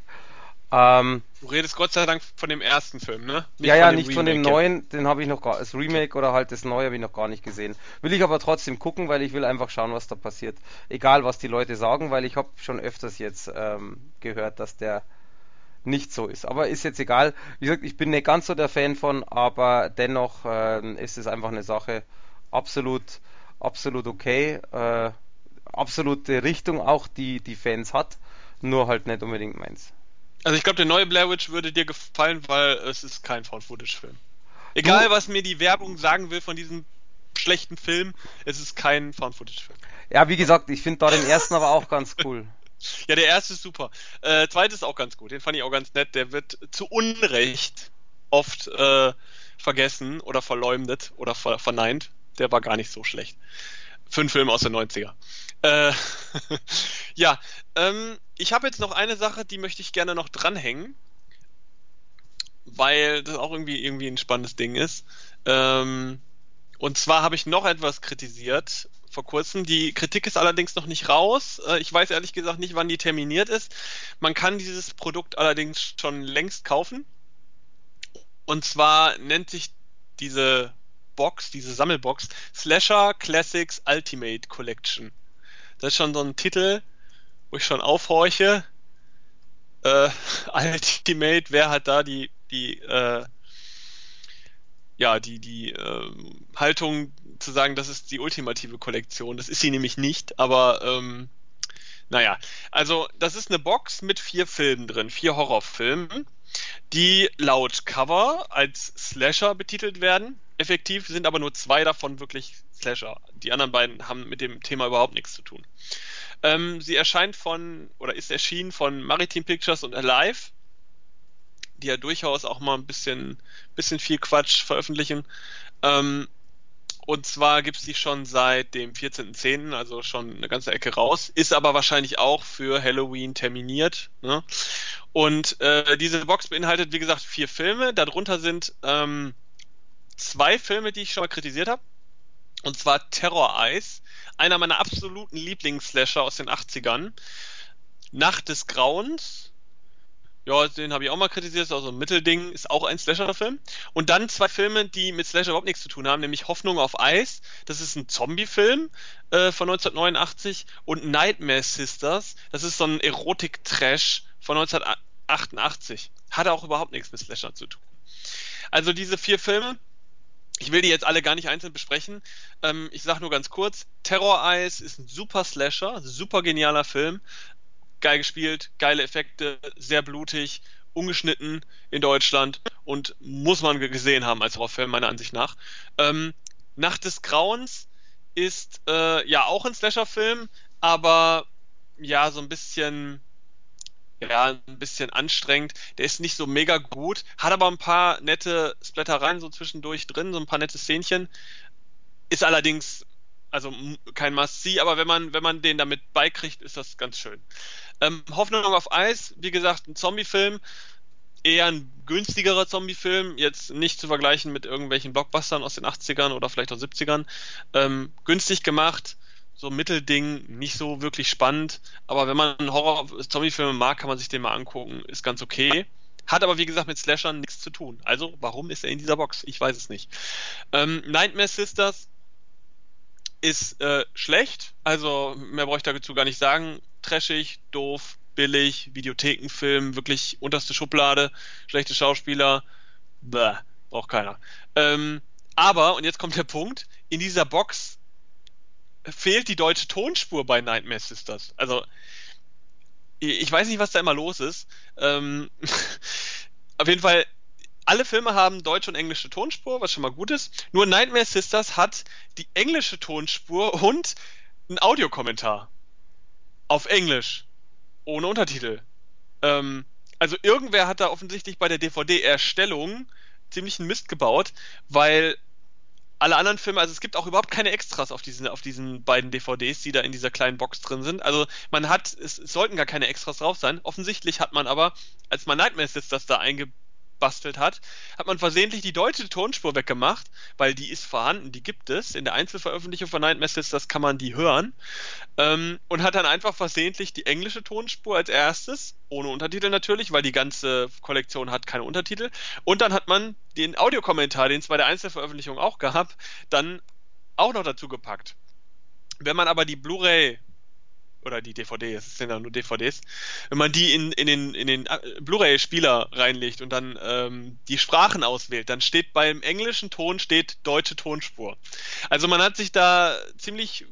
Ähm, du redest Gott sei Dank von dem ersten Film, ne? Nicht ja, ja, nicht von dem Remake neuen, den habe ich noch gar, das Remake oder halt das neue habe ich noch gar nicht gesehen. Will ich aber trotzdem gucken, weil ich will einfach schauen, was da passiert. Egal, was die Leute sagen, weil ich habe schon öfters jetzt ähm, gehört, dass der nicht so ist. Aber ist jetzt egal. Wie gesagt, ich bin nicht ganz so der Fan von, aber dennoch ähm, ist es einfach eine Sache absolut, absolut okay. Äh, absolute Richtung auch, die die Fans hat, nur halt nicht unbedingt meins. Also ich glaube, der neue Blair Witch würde dir gefallen, weil es ist kein Found-Footage-Film. Du, Egal, was mir die Werbung sagen will von diesem schlechten Film, es ist kein Found-Footage-Film. ja, wie gesagt, ich finde da den ersten aber auch ganz cool. Ja, der erste ist super. Äh, zweite ist auch ganz gut. Den fand ich auch ganz nett. Der wird zu Unrecht oft äh, vergessen oder verleumdet oder ver verneint. Der war gar nicht so schlecht. Fünf Filme aus den 90er. Äh, ja, ähm, ich habe jetzt noch eine Sache, die möchte ich gerne noch dranhängen, weil das auch irgendwie, irgendwie ein spannendes Ding ist. Ähm, und zwar habe ich noch etwas kritisiert vor kurzem. Die Kritik ist allerdings noch nicht raus. Äh, ich weiß ehrlich gesagt nicht, wann die terminiert ist. Man kann dieses Produkt allerdings schon längst kaufen. Und zwar nennt sich diese Box, diese Sammelbox, Slasher Classics Ultimate Collection. Das ist schon so ein Titel, wo ich schon aufhorche. Äh, Ultimate, wer hat da die, die, äh, ja, die, die äh, Haltung zu sagen, das ist die ultimative Kollektion. Das ist sie nämlich nicht, aber ähm, naja, also das ist eine Box mit vier Filmen drin, vier Horrorfilmen, die laut Cover als Slasher betitelt werden. Effektiv sind aber nur zwei davon wirklich Slasher. Die anderen beiden haben mit dem Thema überhaupt nichts zu tun. Ähm, sie erscheint von, oder ist erschienen von Maritime Pictures und Alive, die ja durchaus auch mal ein bisschen, bisschen viel Quatsch veröffentlichen. Ähm, und zwar gibt es die schon seit dem 14.10., also schon eine ganze Ecke raus, ist aber wahrscheinlich auch für Halloween terminiert. Ne? Und äh, diese Box beinhaltet, wie gesagt, vier Filme. Darunter sind ähm, zwei Filme, die ich schon mal kritisiert habe. Und zwar Terror Eyes, einer meiner absoluten Lieblingsslasher aus den 80ern. Nacht des Grauens ja, den habe ich auch mal kritisiert, ist auch so ein Mittelding, ist auch ein Slasher-Film. Und dann zwei Filme, die mit Slasher überhaupt nichts zu tun haben, nämlich Hoffnung auf Eis, das ist ein Zombie-Film äh, von 1989 und Nightmare Sisters, das ist so ein Erotik-Trash von 1988. Hat auch überhaupt nichts mit Slasher zu tun. Also diese vier Filme, ich will die jetzt alle gar nicht einzeln besprechen. Ähm, ich sage nur ganz kurz: Terror Eyes ist ein super Slasher, super genialer Film geil gespielt, geile Effekte, sehr blutig, ungeschnitten in Deutschland und muss man gesehen haben als Horrorfilm, meiner Ansicht nach. Ähm, Nacht des Grauens ist äh, ja auch ein Slasher-Film, aber ja, so ein bisschen, ja, ein bisschen anstrengend. Der ist nicht so mega gut, hat aber ein paar nette Splattereien so zwischendurch drin, so ein paar nette Szenchen. Ist allerdings, also kein Must-See, aber wenn man, wenn man den damit beikriegt, ist das ganz schön. Ähm, Hoffnung auf Eis, wie gesagt, ein Zombie-Film, eher ein günstigerer Zombie-Film, jetzt nicht zu vergleichen mit irgendwelchen Blockbustern aus den 80ern oder vielleicht auch 70ern. Ähm, günstig gemacht, so Mittelding, nicht so wirklich spannend, aber wenn man Horror-Zombie-Filme mag, kann man sich den mal angucken, ist ganz okay. Hat aber wie gesagt mit Slashern nichts zu tun. Also, warum ist er in dieser Box? Ich weiß es nicht. Ähm, Nightmare Sisters ist äh, schlecht, also mehr brauche ich dazu gar nicht sagen trashig, doof, billig, Videothekenfilm, wirklich unterste Schublade, schlechte Schauspieler, bäh, braucht keiner. Ähm, aber, und jetzt kommt der Punkt, in dieser Box fehlt die deutsche Tonspur bei Nightmare Sisters. Also, ich weiß nicht, was da immer los ist. Ähm, auf jeden Fall, alle Filme haben deutsche und englische Tonspur, was schon mal gut ist. Nur Nightmare Sisters hat die englische Tonspur und einen Audiokommentar auf Englisch. Ohne Untertitel. Ähm, also irgendwer hat da offensichtlich bei der DVD-Erstellung ziemlich einen Mist gebaut, weil alle anderen Filme, also es gibt auch überhaupt keine Extras auf diesen, auf diesen beiden DVDs, die da in dieser kleinen Box drin sind. Also man hat, es, es sollten gar keine Extras drauf sein. Offensichtlich hat man aber, als man Nightmare das da eingebaut gebastelt hat, hat man versehentlich die deutsche Tonspur weggemacht, weil die ist vorhanden, die gibt es. In der Einzelveröffentlichung von Night Messages, das kann man die hören. Ähm, und hat dann einfach versehentlich die englische Tonspur als erstes, ohne Untertitel natürlich, weil die ganze Kollektion hat keine Untertitel. Und dann hat man den Audiokommentar, den es bei der Einzelveröffentlichung auch gab, dann auch noch dazu gepackt. Wenn man aber die Blu-ray oder die DVD, es sind ja nur DVDs, wenn man die in, in den, in den äh, Blu-ray-Spieler reinlegt und dann ähm, die Sprachen auswählt, dann steht beim englischen Ton steht deutsche Tonspur. Also man hat sich da ziemlich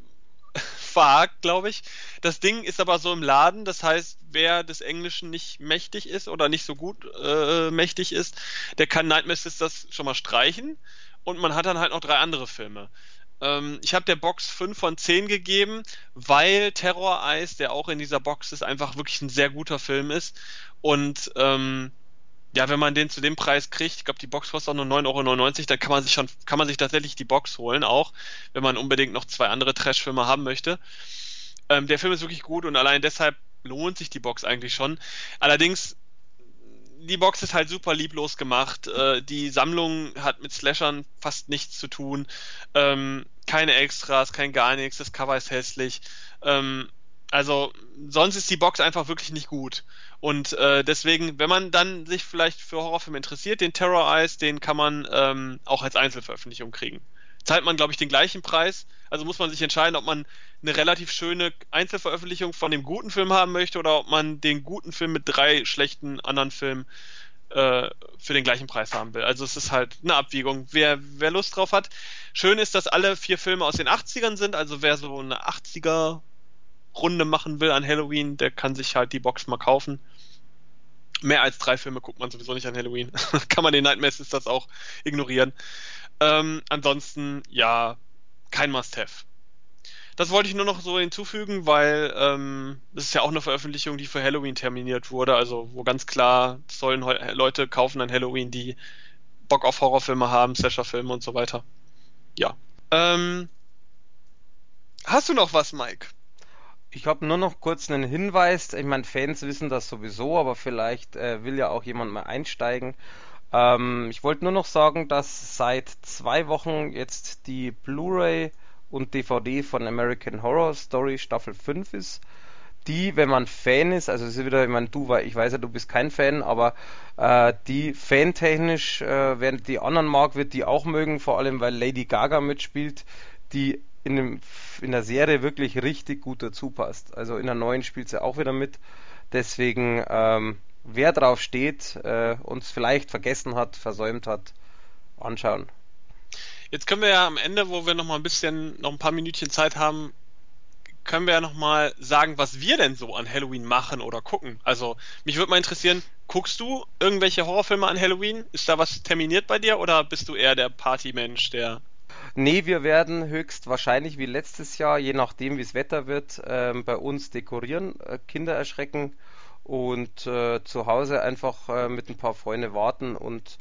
verhakt, glaube ich. Das Ding ist aber so im Laden, das heißt, wer des Englischen nicht mächtig ist oder nicht so gut äh, mächtig ist, der kann Nightmare Sisters schon mal streichen und man hat dann halt noch drei andere Filme. Ähm, ich habe der Box 5 von 10 gegeben, weil Terror Eyes, der auch in dieser Box ist, einfach wirklich ein sehr guter Film ist. Und ähm, ja, wenn man den zu dem Preis kriegt, ich glaube, die Box kostet auch nur 9,99 Euro, dann kann man sich schon, kann man sich tatsächlich die Box holen, auch wenn man unbedingt noch zwei andere Trash-Filme haben möchte. Ähm, der Film ist wirklich gut und allein deshalb lohnt sich die Box eigentlich schon. Allerdings, die Box ist halt super lieblos gemacht. Äh, die Sammlung hat mit Slashern fast nichts zu tun. Ähm, keine Extras, kein gar nichts. Das Cover ist hässlich. Ähm, also sonst ist die Box einfach wirklich nicht gut. Und äh, deswegen, wenn man dann sich vielleicht für Horrorfilme interessiert, den Terror Eyes, den kann man ähm, auch als Einzelveröffentlichung kriegen. Zahlt man, glaube ich, den gleichen Preis. Also muss man sich entscheiden, ob man eine relativ schöne Einzelveröffentlichung von dem guten Film haben möchte oder ob man den guten Film mit drei schlechten anderen Filmen äh, für den gleichen Preis haben will. Also es ist halt eine Abwägung. Wer, wer Lust drauf hat. Schön ist, dass alle vier Filme aus den 80ern sind. Also wer so eine 80er Runde machen will an Halloween, der kann sich halt die Box mal kaufen. Mehr als drei Filme guckt man sowieso nicht an Halloween. kann man den Nightmares ist das auch ignorieren. Ähm, ansonsten, ja, kein Must-Have. Das wollte ich nur noch so hinzufügen, weil ähm, ist ja auch eine Veröffentlichung, die für Halloween terminiert wurde, also wo ganz klar sollen Leute kaufen an Halloween, die Bock auf Horrorfilme haben, Slasher-Filme und so weiter. Ja. Ähm, hast du noch was, Mike? Ich habe nur noch kurz einen Hinweis. Ich meine, Fans wissen das sowieso, aber vielleicht äh, will ja auch jemand mal einsteigen. Ähm, ich wollte nur noch sagen, dass seit zwei Wochen jetzt die Blu-ray und DVD von American Horror Story Staffel 5 ist. Die, wenn man Fan ist, also es ist wieder, ich meine, du, ich weiß ja, du bist kein Fan, aber äh, die fantechnisch, äh, während die anderen mag, wird die auch mögen, vor allem weil Lady Gaga mitspielt, die in, dem, in der Serie wirklich richtig gut dazu passt. Also in der neuen spielt sie auch wieder mit. Deswegen, ähm, wer drauf steht, äh, uns vielleicht vergessen hat, versäumt hat, anschauen. Jetzt können wir ja am Ende, wo wir noch mal ein bisschen, noch ein paar Minütchen Zeit haben, können wir ja noch mal sagen, was wir denn so an Halloween machen oder gucken. Also mich würde mal interessieren, guckst du irgendwelche Horrorfilme an Halloween? Ist da was terminiert bei dir oder bist du eher der Partymensch, der Nee, wir werden höchstwahrscheinlich wie letztes Jahr, je nachdem wie es Wetter wird, ähm, bei uns dekorieren, äh, Kinder erschrecken und äh, zu Hause einfach äh, mit ein paar Freunden warten und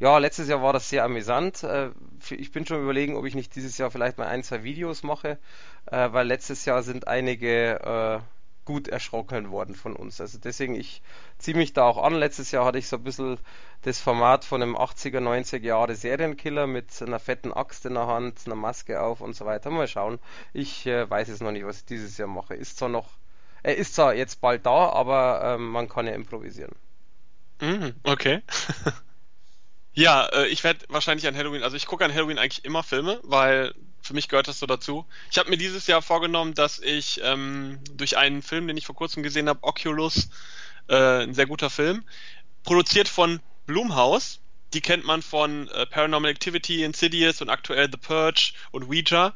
ja, letztes Jahr war das sehr amüsant. Äh, ich bin schon überlegen, ob ich nicht dieses Jahr vielleicht mal ein, zwei Videos mache, äh, weil letztes Jahr sind einige äh, gut erschrocken worden von uns. Also deswegen, ich ziehe mich da auch an. Letztes Jahr hatte ich so ein bisschen das Format von einem 80er, 90er Jahre Serienkiller mit einer fetten Axt in der Hand, einer Maske auf und so weiter. Mal schauen. Ich weiß es noch nicht, was ich dieses Jahr mache. Ist zwar noch, er ist zwar jetzt bald da, aber ähm, man kann ja improvisieren. Mm, okay. Ja, äh, ich werde wahrscheinlich an Halloween, also ich gucke an Halloween eigentlich immer Filme, weil für mich gehört das so dazu. Ich habe mir dieses Jahr vorgenommen, dass ich ähm, durch einen Film, den ich vor kurzem gesehen habe, Oculus, äh, ein sehr guter Film, produziert von Blumhouse. Die kennt man von äh, Paranormal Activity, Insidious und aktuell The Purge und Ouija.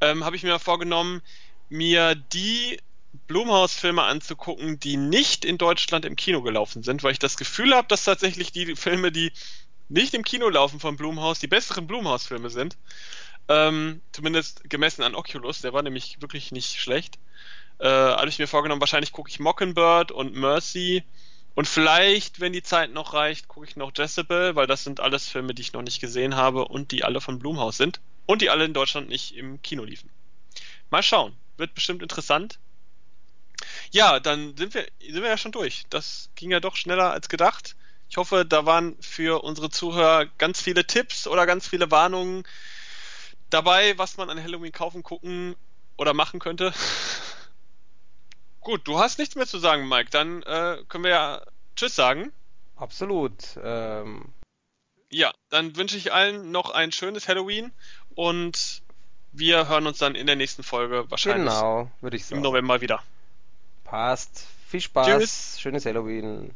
Ähm, habe ich mir vorgenommen, mir die Blumhouse-Filme anzugucken, die nicht in Deutschland im Kino gelaufen sind, weil ich das Gefühl habe, dass tatsächlich die Filme, die nicht im Kino laufen von Blumhaus die besseren Blumhaus-Filme sind. Ähm, zumindest gemessen an Oculus, der war nämlich wirklich nicht schlecht. Äh, habe ich mir vorgenommen, wahrscheinlich gucke ich Mockingbird und Mercy. Und vielleicht, wenn die Zeit noch reicht, gucke ich noch Jezebel, weil das sind alles Filme, die ich noch nicht gesehen habe und die alle von Blumhaus sind. Und die alle in Deutschland nicht im Kino liefen. Mal schauen. Wird bestimmt interessant. Ja, dann sind wir, sind wir ja schon durch. Das ging ja doch schneller als gedacht. Ich hoffe, da waren für unsere Zuhörer ganz viele Tipps oder ganz viele Warnungen dabei, was man an Halloween kaufen, gucken oder machen könnte. Gut, du hast nichts mehr zu sagen, Mike. Dann äh, können wir ja Tschüss sagen. Absolut. Ähm... Ja, dann wünsche ich allen noch ein schönes Halloween und wir hören uns dann in der nächsten Folge wahrscheinlich genau, würde ich sagen. im November wieder. Passt. Viel Spaß. Tschüss. Schönes Halloween.